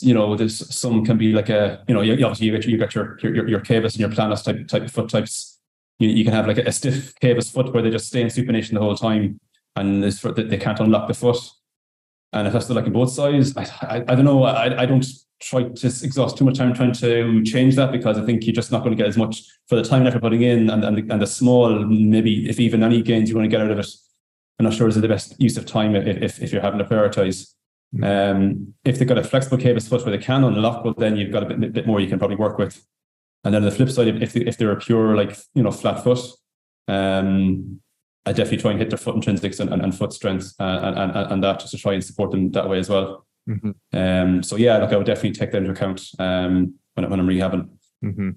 You know, there's some can be like a you know you, obviously you get you got your your your cavus and your planus type type of foot types. You, you can have like a, a stiff cavus foot where they just stay in supination the whole time, and this they can't unlock the foot. And if that's like in both sides, I, I, I don't know. I, I don't try to exhaust too much time trying to change that because I think you're just not going to get as much for the time and effort putting in and, and, the, and the small, maybe if even any gains you want to get out of it. I'm not sure is it the best use of time if, if, if you're having to prioritize. Mm-hmm. Um, if they've got a flexible cavus foot where they can unlock, well, then you've got a bit, bit more you can probably work with. And then on the flip side, if, they, if they're a pure, like, you know, flat foot, um, I definitely try and hit their foot intrinsics and, and, and foot strength uh, and, and, and that just to try and support them that way as well. Mm-hmm. Um, so yeah, look, I would definitely take that into account um, when, when I'm rehabbing. Mm-hmm.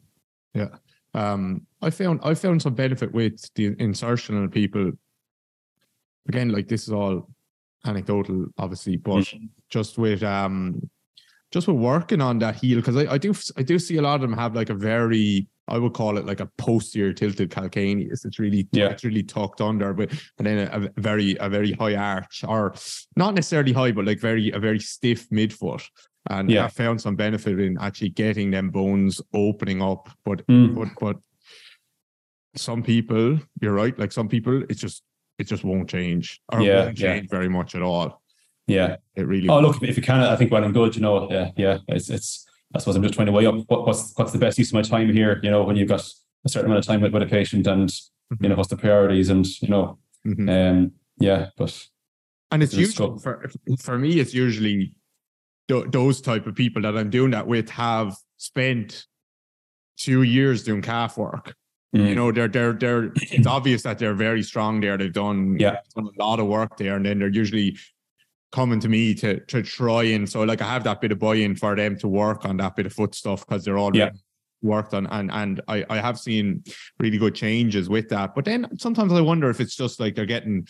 Yeah. Um, I found I found some benefit with the insertional people. Again, like this is all anecdotal, obviously, but mm-hmm. just with um, just with working on that heel because I, I do I do see a lot of them have like a very I would call it like a posterior tilted calcaneus. It's really yeah. it's really tucked under, but and then a, a, very a very high arch, or not necessarily high, but like very a very stiff midfoot. And yeah. I found some benefit in actually getting them bones opening up. But mm. but but some people, you're right. Like some people, it's just it just won't change or yeah, won't change yeah. very much at all. Yeah, it really. Oh, won't. look, if you can, I think well and good. You know, yeah, yeah. It's it's I suppose I'm just trying to weigh up what, what's what's the best use of my time here. You know, when you've got a certain amount of time with, with a patient, and mm-hmm. you know what's the priorities, and you know, mm-hmm. um, yeah, but and it's usually for for me, it's usually th- those type of people that I'm doing that with have spent two years doing calf work. Mm. You know, they're they're they're. It's obvious that they're very strong there. They've done yeah done a lot of work there, and then they're usually coming to me to to try and so like I have that bit of buy-in for them to work on that bit of foot stuff because they're all Yeah. worked on and and I, I have seen really good changes with that. But then sometimes I wonder if it's just like they're getting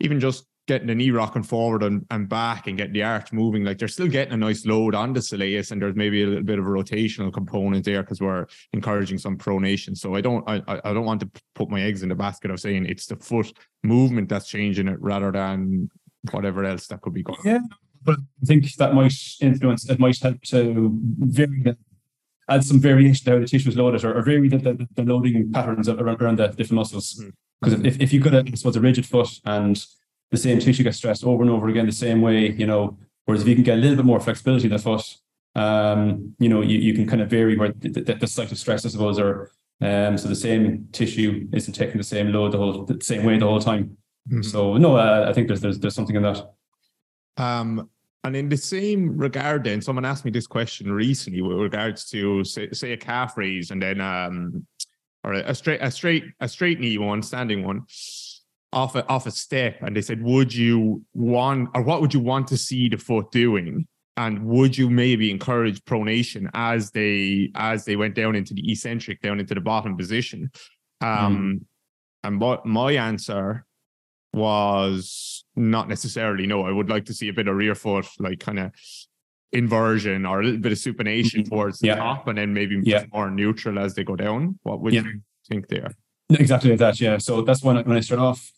even just getting the knee rocking forward and, and back and getting the arch moving, like they're still getting a nice load on the soleus and there's maybe a little bit of a rotational component there because we're encouraging some pronation. So I don't I, I I don't want to put my eggs in the basket of saying it's the foot movement that's changing it rather than whatever else that could be going. Yeah, but I think that might influence. It might help to vary the, add some variation to how the tissue is loaded, or, or vary the, the, the loading patterns around, around the different muscles. Mhm. Because if, if you've got a, I suppose, a rigid foot and the same tissue gets stressed over and over again the same way, you know, whereas if you can get a little bit more flexibility in the foot, um, you know, you, you can kind of vary where the, the, the site of stress, I suppose, or um, so the same tissue isn't taking the same load the whole the same way the whole time. Mhm. So no, uh, I think there's there's there's something in that. Um, and in the same regard, then someone asked me this question recently with regards to say, say a calf raise and then um, or a, straight a straight a straight knee one, standing one, off a off a step, and they said, would you want or what would you want to see the foot doing? And would you maybe encourage pronation as they as they went down into the eccentric, down into the bottom position? Um, and what my answer was not necessarily no. I would like to see a bit of rear foot, like kind of inversion or a little bit of supination Mhm. towards the Yeah. top, and then maybe Yeah. more neutral as they go down. What would Yeah. you think there? Exactly like that, yeah. So that's when I, when I start off.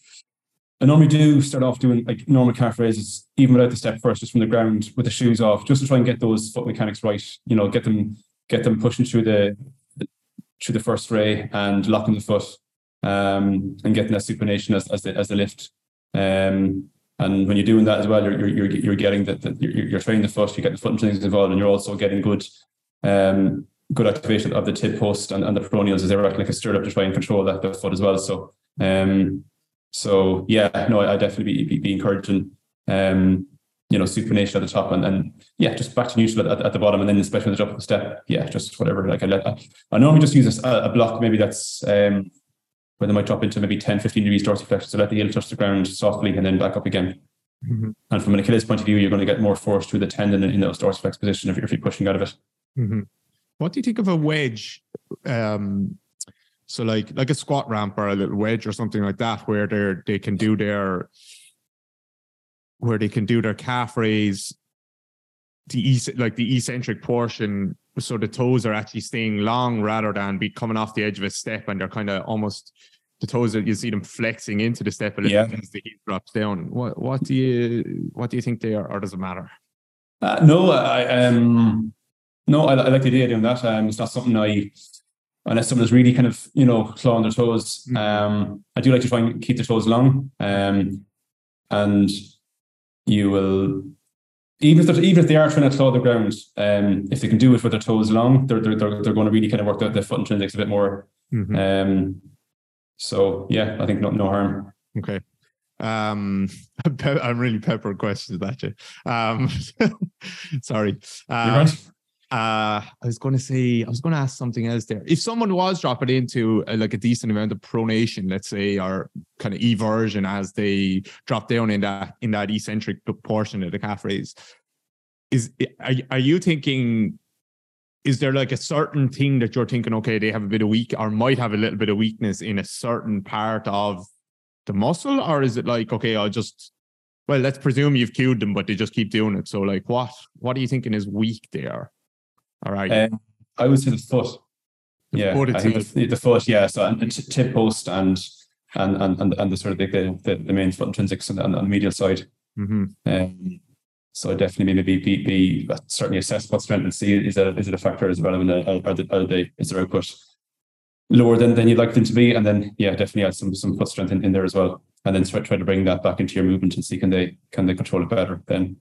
I normally do start off doing like normal calf raises, even without the step first, just from the ground with the shoes off, just to try and get those foot mechanics right. You know, get them get them pushing through the through the first ray and locking the foot, um, and getting that supination as as the as the lift. Um, and when you're doing that as well, you're you're you're, getting that you're, you're training the foot, you're getting the foot and things involved, and you're also getting good um good activation of the tib post and, and the peroneals as they're acting like a stirrup to try and control that the foot as well. So um so yeah, no, I, definitely be, be, be encouraging um you know supination at the top and yeah, just back to neutral at, at the bottom and then especially when the top of the step, yeah, just whatever. Like I let I, I normally just use a, a block maybe that's um where they might drop into maybe 10, 15 degrees dorsiflexion. So let the heel touch the ground softly and then back up again. Mhm. And from an Achilles point of view, you're going to get more force through the tendon in, in those dorsiflex position if you're, if you're pushing out of it. Mhm. What do you think of a wedge? Um, so like like a squat ramp or a little wedge or something like that, where they they can do their where they can do their calf raise, the like the eccentric portion, so the toes are actually staying long rather than be coming off the edge of a step, and they're kind of almost the toes that you see them flexing into the step a little Yeah. bit as the heel drops down. What what do you what do you think they are, or does it matter? Uh, no, I um, no, I, I like the idea of doing that. Um, it's not something I, unless someone is really kind of you know clawing their toes. Mhm. Um, I do like to try and keep the toes long. Um, and you will, even if even if they are trying to claw the ground, um, if they can do it with their toes long, they're they're they're, they're going to really kind of work the, the foot intrinsics a bit more. Mhm. Um, so yeah, I think no no harm. Okay. Um, *laughs* I'm really peppered questions at you. Um, *laughs* sorry. Uh, right. Uh, I was going to say, I was going to ask something else there. If someone was dropping into uh, like a decent amount of pronation, let's say, or kind of eversion as they drop down in that in that eccentric portion of the calf raise, is are, are you thinking? Is there like a certain thing that you're thinking, okay, they have a bit of weak or might have a little bit of weakness in a certain part of the muscle, or is it like, okay, I'll just well, let's presume you've cued them, but they just keep doing it. So, like, what what are you thinking is weak there? All right. Um, I would say the foot. The yeah, I think the, the foot. Yeah, so and, and tib post and and and and, and the sort of the, the the main foot intrinsics on, the- on the medial side. Mhm. Um, so definitely maybe be, be, certainly assess what strength and see is it is it a factor as well? I mean, are, they, are they is their output lower than, than you'd like them to be? And then yeah, definitely add some some foot strength in, in there as well. And then try, try to bring that back into your movement and see can they can they control it better then.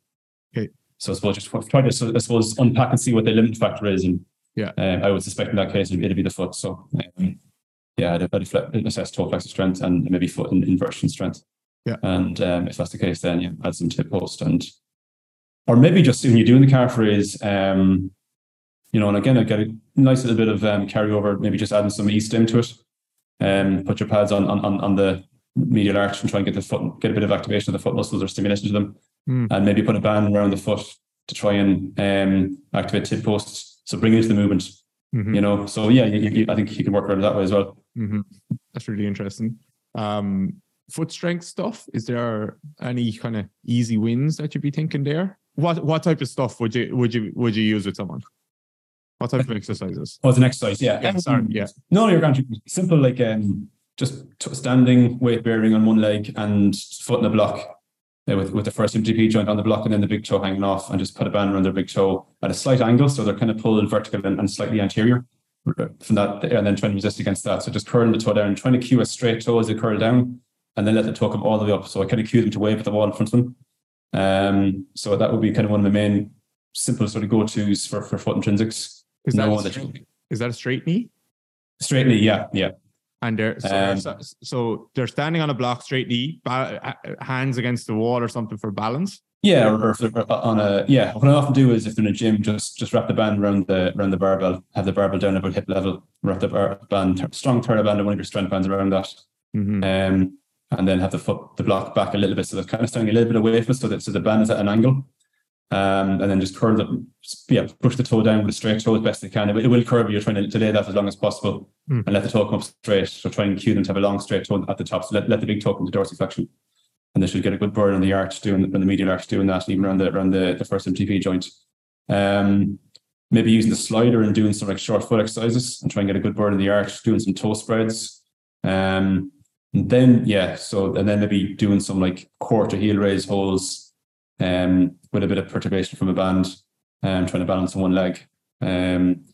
Okay. So I suppose just try to so I suppose unpack and see what the limit factor is and Yeah. um, I would suspect in that case it'd, be the foot. So um, yeah, I'd, I'd fle- assess toe flexor strength and maybe foot in, inversion strength. Yeah. And um, if that's the case, then yeah, add some tib post and or maybe just when you're doing the calf raise, um, you know, and again, I get a nice little bit of um, carryover, maybe just adding some e-stim to it. Um, put your pads on, on on on the medial arch and try and get the foot, get a bit of activation of the foot muscles or stimulation to them. Mm. and maybe put a band around the foot to try and um, activate tib posts. So bring it into the movement, Mhm. you know. So yeah, you, you, I think you can work around that way as well. hmm That's really interesting. Um, foot strength stuff. Is there any kind of easy wins that you'd be thinking there? What what type of stuff would you would you would you use with someone? What type of *laughs* exercises? Oh, it's an exercise, yeah. Yeah, sorry, yeah. No, you're going to simple like um, just t- standing, weight bearing on one leg and foot in a block. Uh, with, with the first MTP joint on the block and then the big toe hanging off and just put a band around their big toe at a slight angle. So they're kind of pulled vertical and, and slightly anterior uh, from that and then trying to resist against that. So just curling the toe down, trying to cue a straight toe as they curl down and then let the toe come all the way up. So I kind of cue them to wave at the wall in front of them. Um, so that would be kind of one of the main simple sort of go-tos for, for foot intrinsics. Is that, No one that straight, is that a straight knee? Straight knee, yeah, yeah. And they're so, Um, they're, so- they're standing on a block, straight knee, hands against the wall or something for balance. Yeah, or, if they're on a yeah. What I often do is if they're in a gym, just just wrap the band around the around the barbell, have the barbell down about hip level, wrap the bar, band strong theraband band and one of your strength bands around that, Mhm. um, and then have the foot the block back a little bit, so they're kind of standing a little bit away from us, so that so the band is at an angle, um, and then just curl the yeah push the toe down with a straight toe as best they can. It, will- it will curve. You're trying to, to lay that as long as possible, Mm. and let the toe come up straight. So try and cue them to have a long straight toe at the top. So let, let the big toe come to dorsiflexion and they should get a good burn on the arch doing on the medial arch doing that, even around the around the, the first MTP joint. Um, maybe using the slider and doing some like short foot exercises and try and get a good burn in the arch, doing some toe spreads. Um, and then yeah, so and then maybe doing some like quarter heel raise holds, um, with a bit of perturbation from a band, um, trying to balance on one leg. Um,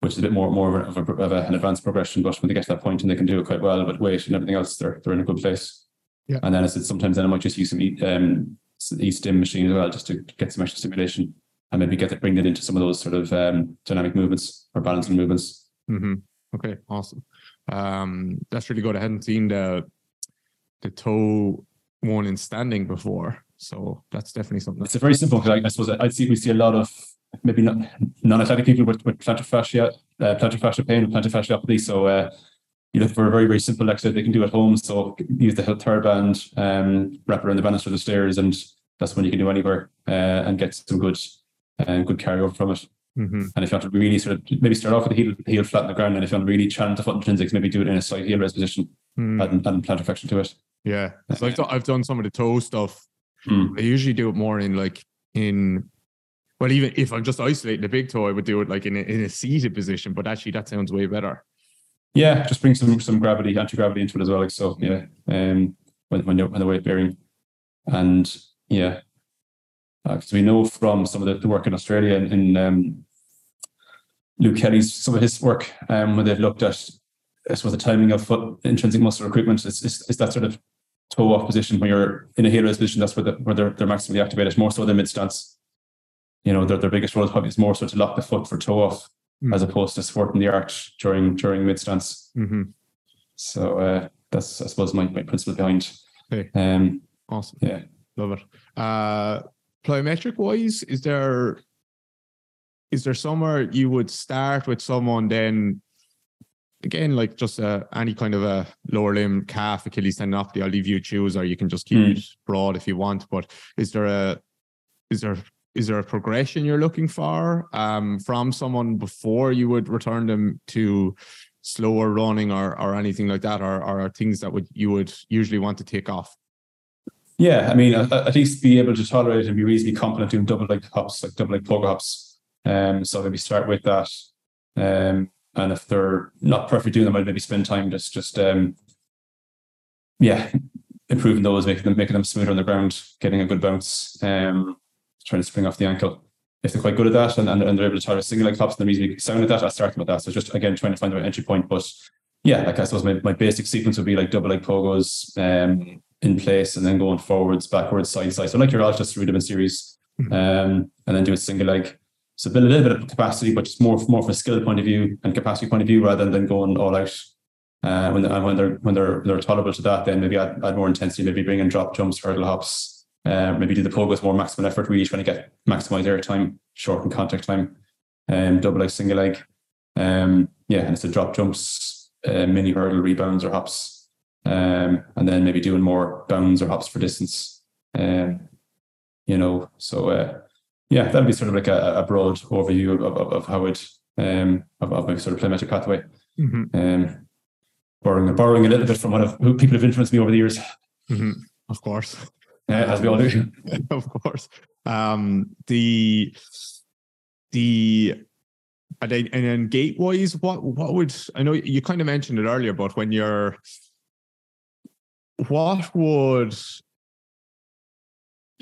which is a bit more more of, a, of, a, of a, an advanced progression, but when they get to that point and they can do it quite well, but weight and everything else, they're they're in a good place. Yeah. And then I said sometimes then I might just use some e- um e-stim machine as well, just to get some extra stimulation and maybe get it bring it into some of those sort of um dynamic movements or balancing movements. hmm Okay, awesome. Um, that's really good. I hadn't seen the the toe one in standing before, so that's definitely something. It's a very simple because I, I suppose I see we see a lot of maybe not non-athletic people with, with plantar fascia, uh, plantar fascia pain, plantar fasciopathy. So uh, you look for a very very simple exercise they can do at home. So use the theraband, um, wrap around the banister of the stairs, and that's when you can do anywhere uh, and get some good uh, good carryover from it. hmm And if you want to really sort of maybe start off with the heel, heel flat on the ground, and if you want to really challenge the foot intrinsics, maybe do it in a slight heel raise position Mm, and, and plantar flexion to it. yeah, so I've done, I've done some of the toe stuff. Hmm. I usually do it more in like in. Well, even if I'm just isolating the big toe, I would do it like in a, in a seated position. But actually, that sounds way better. Yeah, just bring some some gravity, anti gravity into it as well. Like so, yeah. Um, when when you're when the weight bearing, and yeah, because we know from some of the, the work in Australia and in um, Luke Kelly's some of his work, um, when they've looked at, I suppose the timing of foot intrinsic muscle recruitment, it's, it's, it's that sort of toe off position when you're in a heel raise position. That's where the, where they're they're maximally activated, more so than mid stance. You know, their their biggest role is probably is more so to lock the foot for toe off Mm. as opposed to supporting the arch during during mid stance. hmm So uh, that's I suppose my, my principle behind. Okay. Um, Awesome. yeah. Love it. Uh, plyometric wise, is there is there somewhere you would start with someone then again like just uh, any kind of a lower limb calf Achilles tendinopathy? I'll leave you choose, or you can just keep Mm. it broad if you want. But is there a is there is there a progression you're looking for um, from someone before you would return them to slower running or or anything like that, or, or are things that would you would usually want to take off? Yeah, I mean, at, at least be able to tolerate and be reasonably competent doing double leg hops, like double leg pogo hops. Um, so maybe start with that. Um, and if they're not perfect doing them, I'd maybe spend time just just um, yeah, improving those, making them making them smoother on the ground, getting a good bounce, um, trying to spring off the ankle. If they're quite good at that and, and, and they're able to tolerate single leg hops and they're reasonably sound at that, I start them with that. So just again trying to find the right entry point. But yeah, like I suppose my, my basic sequence would be like double leg pogos um, in place and then going forwards, backwards, side to side. So like your just rudiment series, Mhm. um, and then do a single leg. So build a little bit of capacity, but just more more from a skill point of view and capacity point of view rather than going all out. Uh, when and when they're when they're they're tolerable to that, then maybe add, add more intensity. Maybe bring in drop jumps, hurdle hops. Uh, maybe do the pogos more maximum effort, really trying to get maximize air time, shorten contact time. Um, double leg, single leg. Um, yeah, and it's the drop jumps, uh, mini hurdle rebounds or hops, um, and then maybe doing more bounds or hops for distance. Um, you know, so uh, yeah, that'd be sort of like a, a broad overview of, of, of how it um of, of my sort of plyometric pathway. Mm-hmm. Um, borrowing borrowing a little bit from one of who people have influenced me over the years, Mm-hmm. Of course. uh, as we all do. *laughs* of course. Um, the the and then, and then gait wise, what what would I know? You kind of mentioned it earlier, but when you're, what would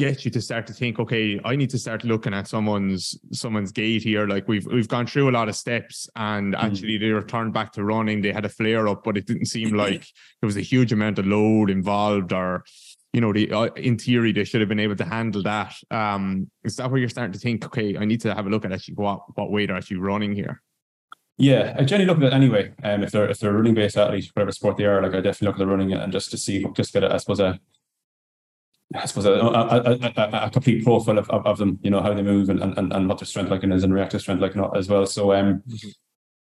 get you to start to think, okay, I need to start looking at someone's someone's gait here. Like we've we've gone through a lot of steps, and Mm. actually they returned back to running. They had a flare up, but it didn't seem *laughs* like there was a huge amount of load involved, or you know, the uh, in theory they should have been able to handle that. Um, is that where you're starting to think, okay, I need to have a look at actually what what weight are actually running here? Yeah, I generally look at it anyway. Um, if they're if they're running based athlete, whatever sport they are, like I definitely look at the running and just to see, just get a, I suppose a, I suppose a, a, a, a, complete profile of, of, of them. You know how they move and, and, and what their strength like is and reactive strength like as well. So um, Mhm.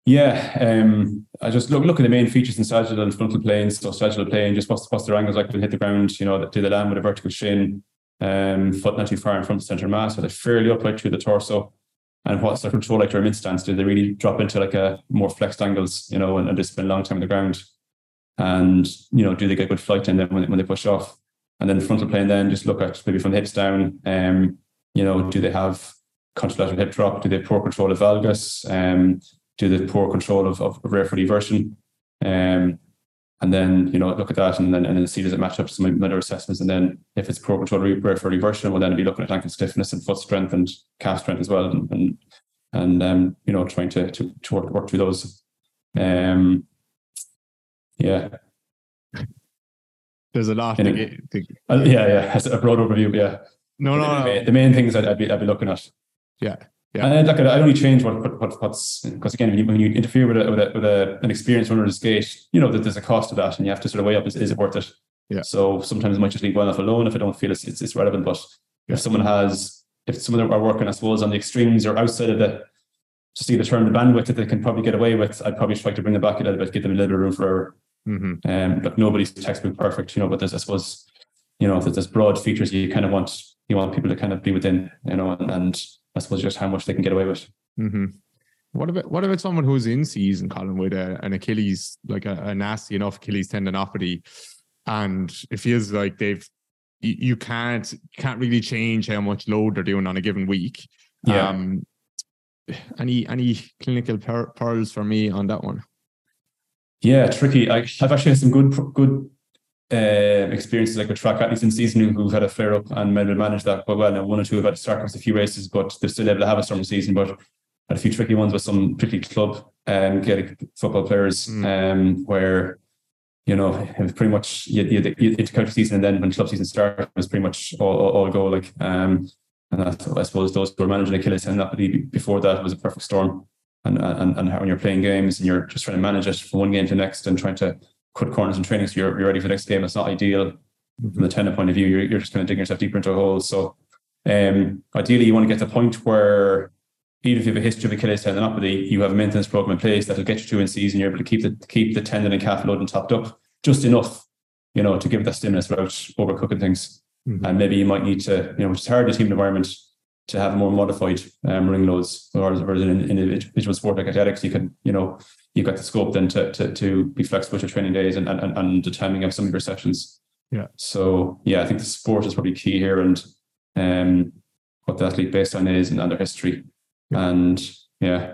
yeah, um, I just look look at the main features in sagittal and frontal planes. So sagittal plane, just what's what's their angles like when hit the ground. You know, do they land with a vertical shin, um, foot not too far in front of center mass, are they fairly upright through the torso? and what's their control like their mid stance? Do they really drop into like a more flexed angles, you know, and, and just spend a long time on the ground? And you know, do they get good flight in them when, when they push off? And then the frontal plane, then just look at maybe from the hips down. Um, you know, do they have contralateral hip drop? Do they have poor control of valgus? Um, do they have poor control of, of rear foot eversion? Um, and then you know look at that and then and then see does it match up to some other assessments and then if it's poor control of rear foot eversion, we'll then be looking at ankle stiffness and foot strength and calf strength as well and and, and um, you know trying to to, to work, work through those. Um, yeah, There's a lot. In To a- get, to, Uh, yeah, yeah. A broad overview, yeah. no, no, the, no. main, the main things I'd, I'd be I'd be looking at. Yeah, yeah. And I'd, like, I'd only change what, what, what what's because again, when you, when you interfere with a, with, a, with a, an experienced runner in the skate, you know that there's a cost to that, and you have to sort of weigh up: is, is it worth it? Yeah. So sometimes I might just leave well enough alone if I don't feel it's it's, it's relevant. But Yeah. if someone has, if someone are working, I suppose, on the extremes or outside of the just either turn the bandwidth that they can probably get away with, I'd probably try to bring them back a little bit, give them a little bit of room for error. Hmm Um, but nobody's textbook perfect, you know. But there's, I suppose, you know, there's broad features you kind of want, you want people to kind of be within, you know, and, and I suppose just how much they can get away with. hmm What about what about someone who's in season, Colin, with a, an Achilles, like a, a nasty enough Achilles tendinopathy, and it feels like they've you, you can't can't really change how much load they're doing on a given week. Yeah. Um, any any clinical per- pearls for me on that one? Yeah, tricky. I, I've actually had some good good uh, experiences like with track athletes in season who, who've had a flare up and maybe managed that quite well. Now one or two have had to sacrifice a few races, but they're still able to have a summer season. But had a few tricky ones with some particularly club um, Gaelic football players, Mm. um, where you know it was pretty much you, you, you into season, and then when club season started, it was pretty much all, all, all go. Like, um, and that's, I suppose those who were managing Achilles and that before that was a perfect storm. And and and how when you're playing games and you're just trying to manage it from one game to the next and trying to cut corners in training so you're, you're ready for the next game. It's not ideal from the tendon point of view. You're, you're just kind of digging yourself deeper into a hole. So um, ideally, you want to get to the point where even if you have a history of Achilles tendinopathy, you have a maintenance program in place that'll get you to in season. You're able to keep the keep the tendon and calf load and topped up just enough, you know, to give it that stimulus without overcooking things. Mhm. And maybe you might need to, you know, which is hard in a team environment to have more modified um, ring loads, or in an individual sport like athletics, you can, you know, you've got the scope then to to, to be flexible with your training days and, and and the timing of some of your sessions. Yeah. So yeah, I think the sport is probably key here, and um, what the athlete baseline is and, and their history, Yeah. and yeah,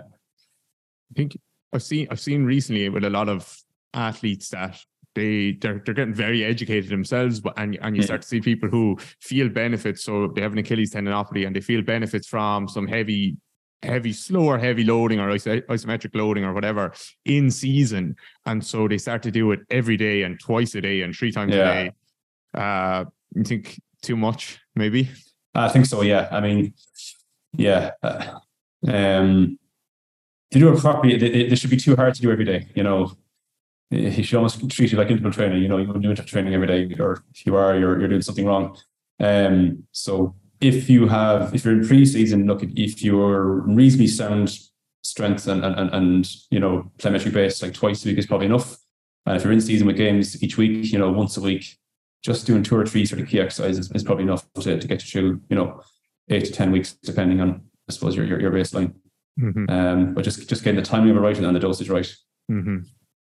I think I've seen I've seen recently with a lot of athletes that they they're they're getting very educated themselves, but and and you Yeah. start to see people who feel benefits. So they have an Achilles tendinopathy and they feel benefits from some heavy, heavy, slower, heavy loading or iso- isometric loading or whatever in season, and so they start to do it every day and twice a day and three times Yeah. a day. Uh, you think too much, maybe? I think so. Yeah, I mean, yeah, uh, um, to do it properly, they should be too hard to do every day. You know, he should almost treat you like interval training. You know, you wouldn't do interval training every day, or if you are, you're you're doing something wrong. Um, so if you have, if you're in pre-season, look, if, if you're reasonably sound strength and and and, and you know plyometric base, like twice a week is probably enough. And if you're in season with games each week, you know, once a week, just doing two or three sort of key exercises is probably enough to, to get you through, you know, eight to 10 weeks, depending on, I suppose, your, your, your baseline. Mhm. Um, but just, just getting the timing of it right and the dosage right. Mhm.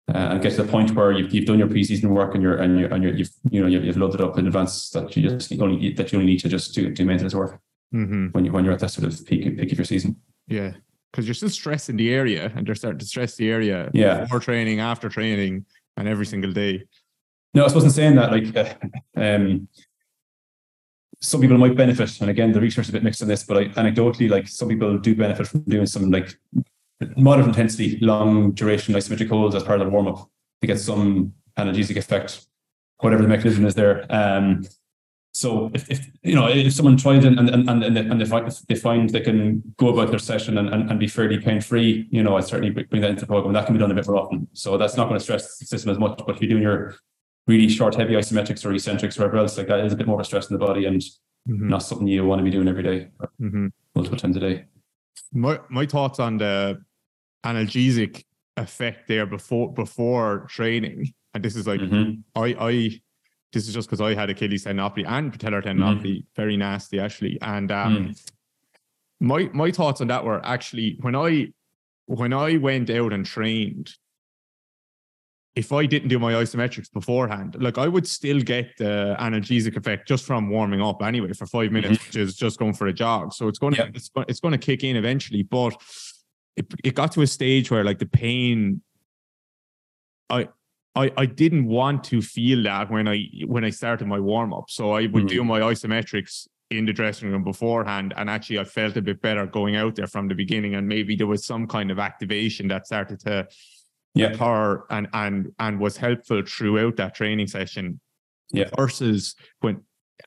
Uh, and get to the point where you've, you've done your preseason work and you're and you're and you're, you've you know you've, you've loaded up in advance that you just only that you only need to just do, do maintenance work Mhm. when you when you're at that sort of peak peak of your season. Yeah. Because you're still stressing the area and they're starting to stress the area Yeah. before training, after training, and every single day. No, I in saying that, like, uh, *laughs* um, some people might benefit, and again, the research is a bit mixed on this, but I, anecdotally, like, some people do benefit from doing some like moderate intensity, long duration isometric holds as part of the warm up to get some analgesic effect, whatever the mechanism is there. Um, so if, if you know if someone tries and and and and they, and they find if they find they can go about their session and, and, and be fairly pain free, you know, I certainly bring that into the program. That can be done a bit more often. So that's not going to stress the system as much. But if you're doing your really short, heavy isometrics or eccentrics or whatever else, like that is a bit more of a stress in the body and Mhm. not something you want to be doing every day or Mhm. multiple times a day. My my thoughts on the analgesic effect there before before training, and this is like Mhm. I I this is just because I had Achilles tendinopathy and patellar tendinopathy, very nasty actually. And um, my my thoughts on that were actually when I when I went out and trained, if I didn't do my isometrics beforehand, like I would still get the analgesic effect just from warming up anyway for five minutes, which is just going for a jog. So it's going to it's, it's going to kick in eventually, but it, it got to a stage where like the pain I I I didn't want to feel that when I when I started my warm up. So I would Mhm. do my isometrics in the dressing room beforehand, and actually I felt a bit better going out there from the beginning, and maybe there was some kind of activation that started to Yeah. occur and and and was helpful throughout that training session. Yeah. Versus when.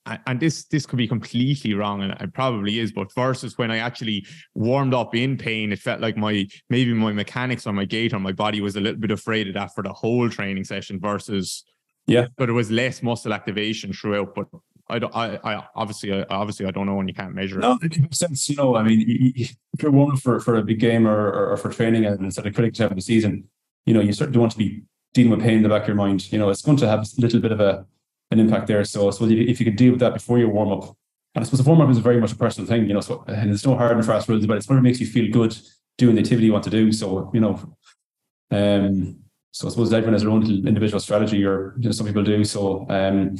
A- And this this could be completely wrong, and it probably is. But versus when I actually warmed up in pain, it felt like my maybe my mechanics or my gait or my body was a little bit afraid of that for the whole training session versus Yeah. but it was less muscle activation throughout but i don't i, I obviously I, obviously i don't know and you can't measure No, it it makes sense. You know, I mean, if you're warming for, for a big game or, or, or for training and instead of critical time of the season, you know, you certainly want to be dealing with pain in the back of your mind. You know, it's going to have a little bit of a an impact there. So I suppose if, you could deal with that before your warm up, and I suppose the warm up is very much a personal thing. You know, so and there's no hard and fast rules, but it's what makes you feel good doing the activity you want to do. So you know, um, so I suppose everyone has their own individual strategy, or you know, some people do. So um,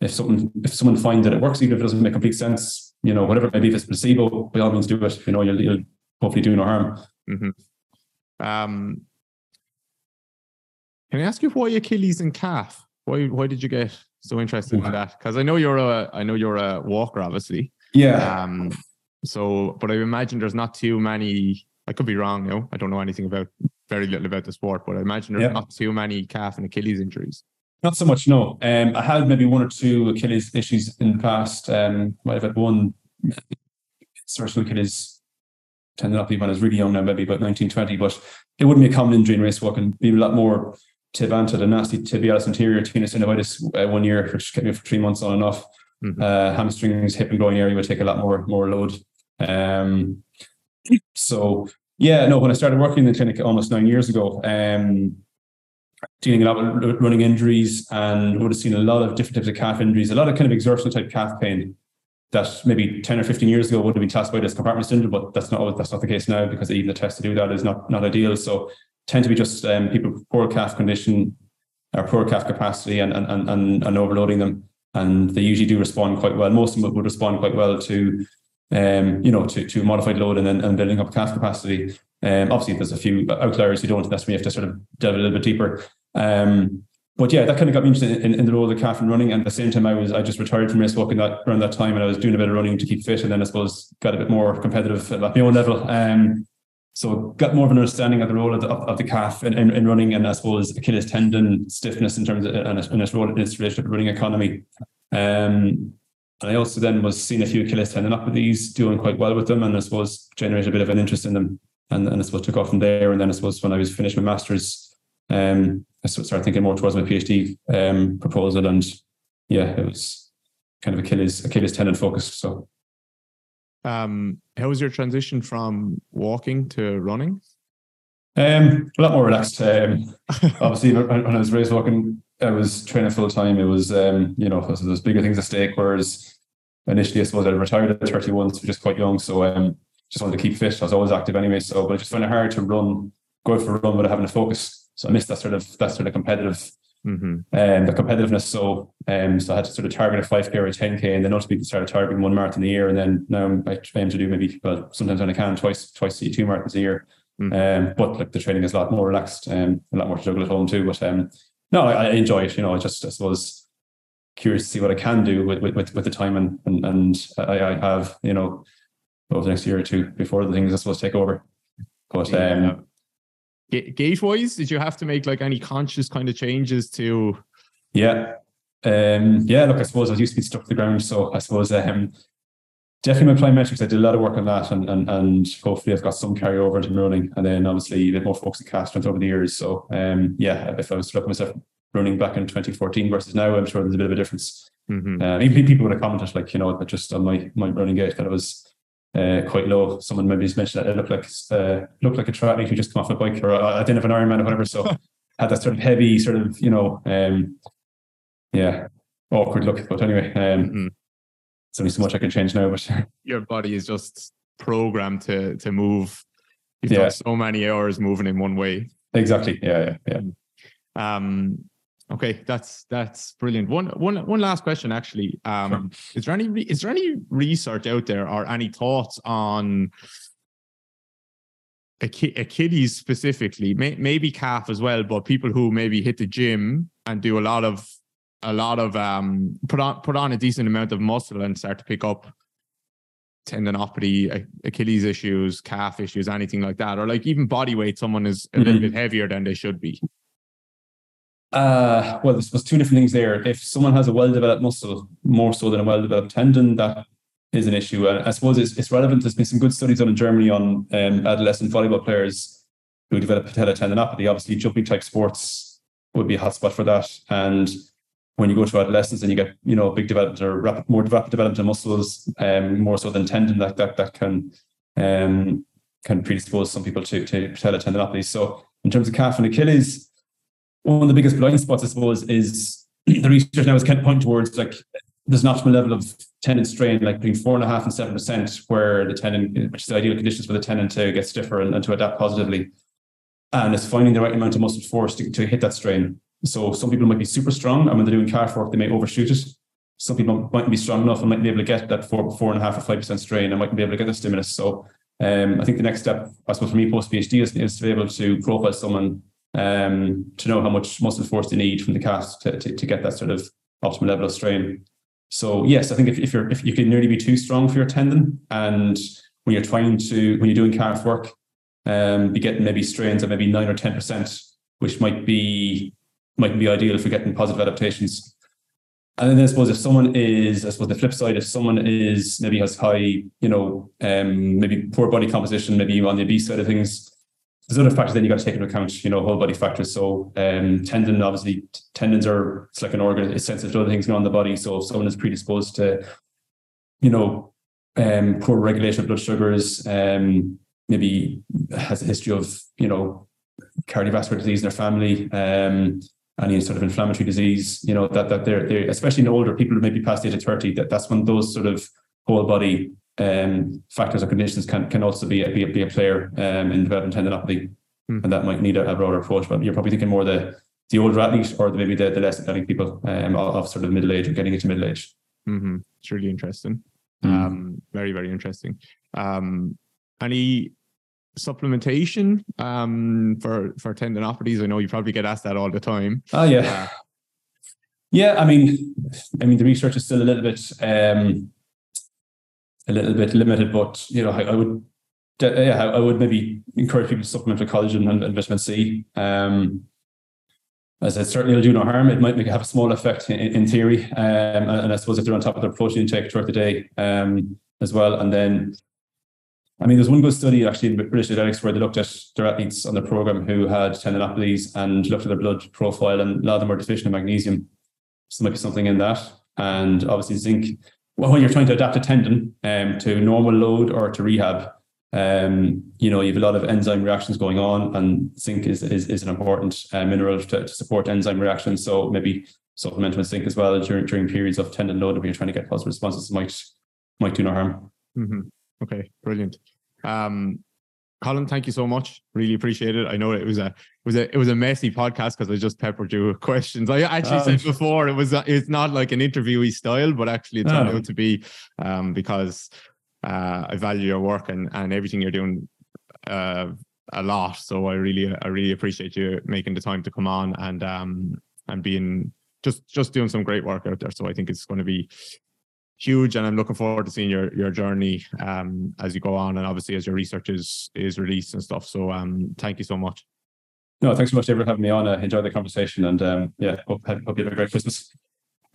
if someone if someone finds that it works, even if it doesn't make complete sense, you know, whatever maybe if it's placebo, by all means do it. You know, you'll, you'll hopefully do no harm. um can i ask you why achilles and calf why why did you get so interested in that because i know you're a i know you're a walker obviously Yeah, um so but i imagine there's not too many i could be wrong no i don't know anything about very little about the sport but i imagine there's Yeah. not too many calf and achilles injuries not so much. No, um, I had maybe one or two Achilles issues in the past. Um, might have had one certain Achilles tendinopathy when I was really young now, maybe about 19, 20, but it wouldn't be a common injury in race walking. Be a lot more tib ante the nasty tibialis anterior tenosynovitis uh, one year, which kept me for three months on and off. Mhm. Uh, hamstrings, hip and groin area would take a lot more more load. Um, so yeah, no, when I started working in the clinic almost nine years ago, um, dealing a lot with running injuries and would have seen a lot of different types of calf injuries, a lot of kind of exertional type calf pain that maybe 10 or 15 years ago would have been classified as compartment syndrome, but that's not always, that's not the case now because even the test to do that is not not ideal. So tend to be just um, people with poor calf condition or poor calf capacity and and, and, and overloading them. And they usually do respond quite well. Most of them would respond quite well to um, you know, to, to modified load and then and building up calf capacity. Um, obviously, there's a few outliers who don't. That's when you have to sort of delve a little bit deeper. Um, but yeah, that kind of got me interested in, in the role of the calf and running. And at the same time, I was I just retired from race walking that around that time, and I was doing a bit of running to keep fit. And then I suppose got a bit more competitive at my own level. Um, so got more of an understanding of the role of the, of the calf in, in, in running, and I suppose Achilles tendon stiffness in terms of and its, and its role in its relationship to running economy. Um, and I also then was seeing a few Achilles tendinopathies, doing quite well with them, and I suppose generated a bit of an interest in them, and, and I suppose took off from there. And then I suppose when I was finished my masters, um, I started thinking more towards my PhD um, proposal, and yeah, it was kind of Achilles Achilles tendon focused. So um how was your transition from walking to running Um, a lot more relaxed. Um, *laughs* obviously, when I was race walking, I was training full time. It was, um, you know, there's bigger things at stake. Whereas initially, I suppose I retired at 31, so just quite young. So um, just wanted to keep fit. I was always active anyway. So, but I just found it hard to run, go for a run without having to focus. So I missed that sort of that sort of competitive, mm-hmm. um, the competitiveness. So, um, so I had to sort of target a 5k or a 10k, and then ultimately started targeting one marathon a year. And then now I'm aim to do maybe, well, sometimes when I can, twice, twice two marathons a year. Mm. Um, but like the training is a lot more relaxed, um, a lot more to juggle at home too. But um, no, I, I enjoy it. You know, I just I suppose curious to see what I can do with with, with the time and and, and I, I have you know over the next year or two before the things I suppose take over. But um, gait wise, did you have to make like any conscious kind of changes to? Yeah, um, yeah. Look, I suppose I used to be stuck to the ground, so I suppose um, definitely my plyometrics. I did a lot of work on that, and and and hopefully I've got some carryover into running, and then obviously a bit more focus on cast strength over the years. So um, yeah, if I was to look at myself running back in 2014 versus now, I'm sure there's a bit of a difference. Mm-hmm. Uh, even people would have commented like you know that just on my my running gait that it was uh, quite low. Someone maybe just mentioned that it looked like uh, looked like a triathlete who just come off a bike or I didn't have an Ironman or whatever. So *laughs* had that sort of heavy sort of you know um, yeah awkward look. But anyway, um, mm-hmm there's only so much I can change now, but *laughs* your body is just programmed to to move. You've yeah. so many hours moving in one way. Exactly. Yeah, yeah, yeah. Um, okay, that's that's brilliant. One one one last question, actually. Um, sure. is there any is there any research out there or any thoughts on Achilles specifically, may, maybe calf as well, but people who maybe hit the gym and do a lot of a lot of um put on put on a decent amount of muscle and start to pick up tendinopathy, Achilles issues, calf issues, anything like that, or like even body weight, someone is a mm-hmm. little bit heavier than they should be. Uh, well, there's, two different things there. If someone has a well-developed muscle more so than a well-developed tendon, that is an issue. And I suppose it's, it's relevant. There's been some good studies done in Germany on um, adolescent volleyball players who develop patella tendinopathy. Obviously, jumping type sports would be a hotspot for that. And when you go to adolescence and you get you know big development or rapid, more rapid development of muscles, um, more so than tendon, that that that can um, can predispose some people to to patella tendinopathy. So in terms of calf and Achilles, one of the biggest blind spots, I suppose, is *clears throat* the research now is kind of pointing towards like there's an optimal level of tendon strain, like between four and a half and seven percent, where the tendon, which is the ideal conditions for the tendon to get stiffer and, and to adapt positively. And it's finding the right amount of muscle force to, to hit that strain. So some people might be super strong, and when they're doing calf work, they may overshoot it. Some people mightn't be strong enough and might be able to get that four, four and a half or five percent strain and mightn't be able to get the stimulus. So um, I think the next step, I suppose, for me post PhD is, is to be able to profile someone um, to know how much muscle force they need from the calf to, to, to, get that sort of optimal level of strain. So yes, I think if, if you're if you can nearly be too strong for your tendon, and when you're trying to when you're doing calf work, um, be getting maybe strains of maybe nine or ten percent, which might be might be ideal for getting positive adaptations. And then I suppose if someone is, I suppose the flip side, if someone is maybe has high, you know, um, maybe poor body composition, maybe on the obese side of things, there's other factors then you got to take into account, you know, whole body factors. So um, tendon, obviously, tendons are it's like an organ, it's sensitive to other things going on the body. So if someone is predisposed to, you know, um, poor regulation of blood sugars, um, maybe has a history of, you know, cardiovascular disease in their family, um, any sort of inflammatory disease, you know, that that they're, they're especially in older people who maybe past the age of 30, that that's when those sort of whole body um, factors or conditions can can also be a, be a, be a player um, in developing tendinopathy. Mm. And that might need a, a, broader approach. But you're probably thinking more the the older athlete or the, maybe the, the less athletic people um, of sort of middle age or getting into middle age. Mm-hmm. It's really interesting. Mm. Um, very, very interesting. Um, any supplementation um, for for tendinopathies? I know you probably get asked that all the time. Oh yeah, uh, yeah. I mean, I mean the research is still a little bit um, a little bit limited, but you know, I, I would. Yeah, I would maybe encourage people to supplement with collagen and, and vitamin C. Um, as it certainly will do no harm. It might make have a small effect in, in theory, um, and, and, I suppose if they're on top of their protein intake throughout the day um, as well, and then I mean, there's one good study actually in British Athletics where they looked at their athletes on the program who had tendinopathies and looked at their blood profile, and a lot of them were deficient in magnesium. So there might be something in that. And obviously, zinc. Well, when you're trying to adapt a tendon um, to normal load or to rehab, Um, you know, you have a lot of enzyme reactions going on, and zinc is is, is an important uh, mineral to, to support enzyme reactions. So maybe supplement with zinc as well during during periods of tendon load when you're trying to get positive responses might might do no harm. Mm-hmm. Okay, brilliant. Um, Colin, thank you so much. Really appreciate it. I know it was a was a it was a messy podcast because I just peppered you with questions. I actually said oh. before it was it's not like an interviewee style, but actually it turned oh. out to be um, because uh, I value your work and and everything you're doing uh, a lot. So I really I really appreciate you making the time to come on and um and being just just doing some great work out there. So I think it's going to be huge and i'm looking forward to seeing your your journey um as you go on and obviously as your research is is released and stuff so um thank you so much no thanks so much David for having me on I enjoyed the conversation and um yeah hope, hope you have a great christmas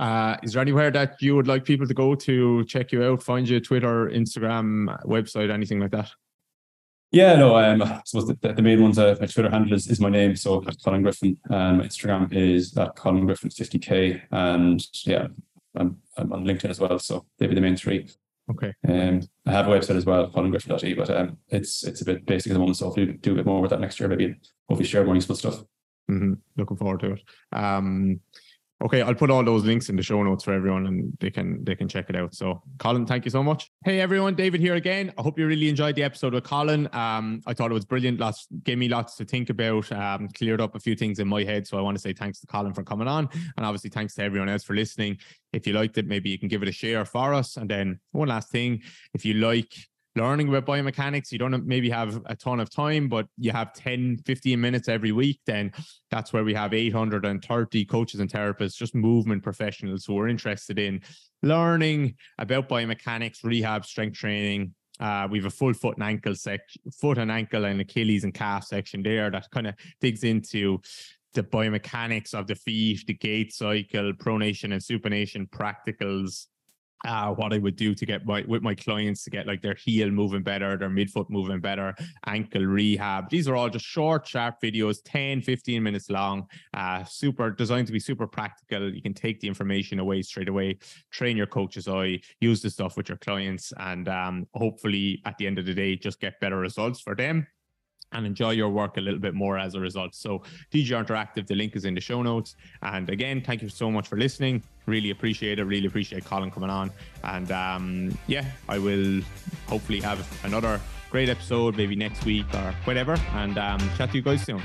uh, is there anywhere that you would like people to go to check you out, find you Twitter, Instagram, website, anything like that? Yeah, no, um, I suppose the, the main ones, uh, my Twitter handle is, is my name, so Colin Griffin, and my Instagram is that Colin Griffin 50k, and yeah, I'm, I'm on LinkedIn as well, so they'd be the main three. Okay. Um, I have a website as well, colingriffin.e, but um, it's it's a bit basic at the moment, so hopefully do a bit more with that next year, maybe hopefully share more useful stuff. Mm-hmm. Looking forward to it. Um, Okay, I'll put all those links in the show notes for everyone and they can they can check it out. So Colin, thank you so much. Hey everyone, David here again. I hope you really enjoyed the episode with Colin. Um, I thought it was brilliant. Lots gave me lots to think about, um, cleared up a few things in my head. So I want to say thanks to Colin for coming on. And obviously thanks to everyone else for listening. If you liked it, maybe you can give it a share for us. And then one last thing, if you like learning about biomechanics, you don't maybe have a ton of time, but you have 10, 15 minutes every week, then that's where we have 830 coaches and therapists, just movement professionals who are interested in learning about biomechanics, rehab, strength training. Uh, we have a full foot and ankle section, foot and ankle and Achilles and calf section there that kind of digs into the biomechanics of the feet, the gait cycle, pronation and supination practicals, uh, what I would do to get my with my clients to get like their heel moving better, their midfoot moving better, ankle rehab. These are all just short, sharp videos, 10, 15 minutes long, uh, super designed to be super practical. You can take the information away straight away, train your coach's eye, use the stuff with your clients, and um, hopefully at the end of the day, just get better results for them and enjoy your work a little bit more as a result. So, DGR Interactive, the link is in the show notes. And again, thank you so much for listening. Really appreciate it. Really appreciate Colin coming on. And um, yeah, I will hopefully have another great episode maybe next week or whatever. And um, chat to you guys soon.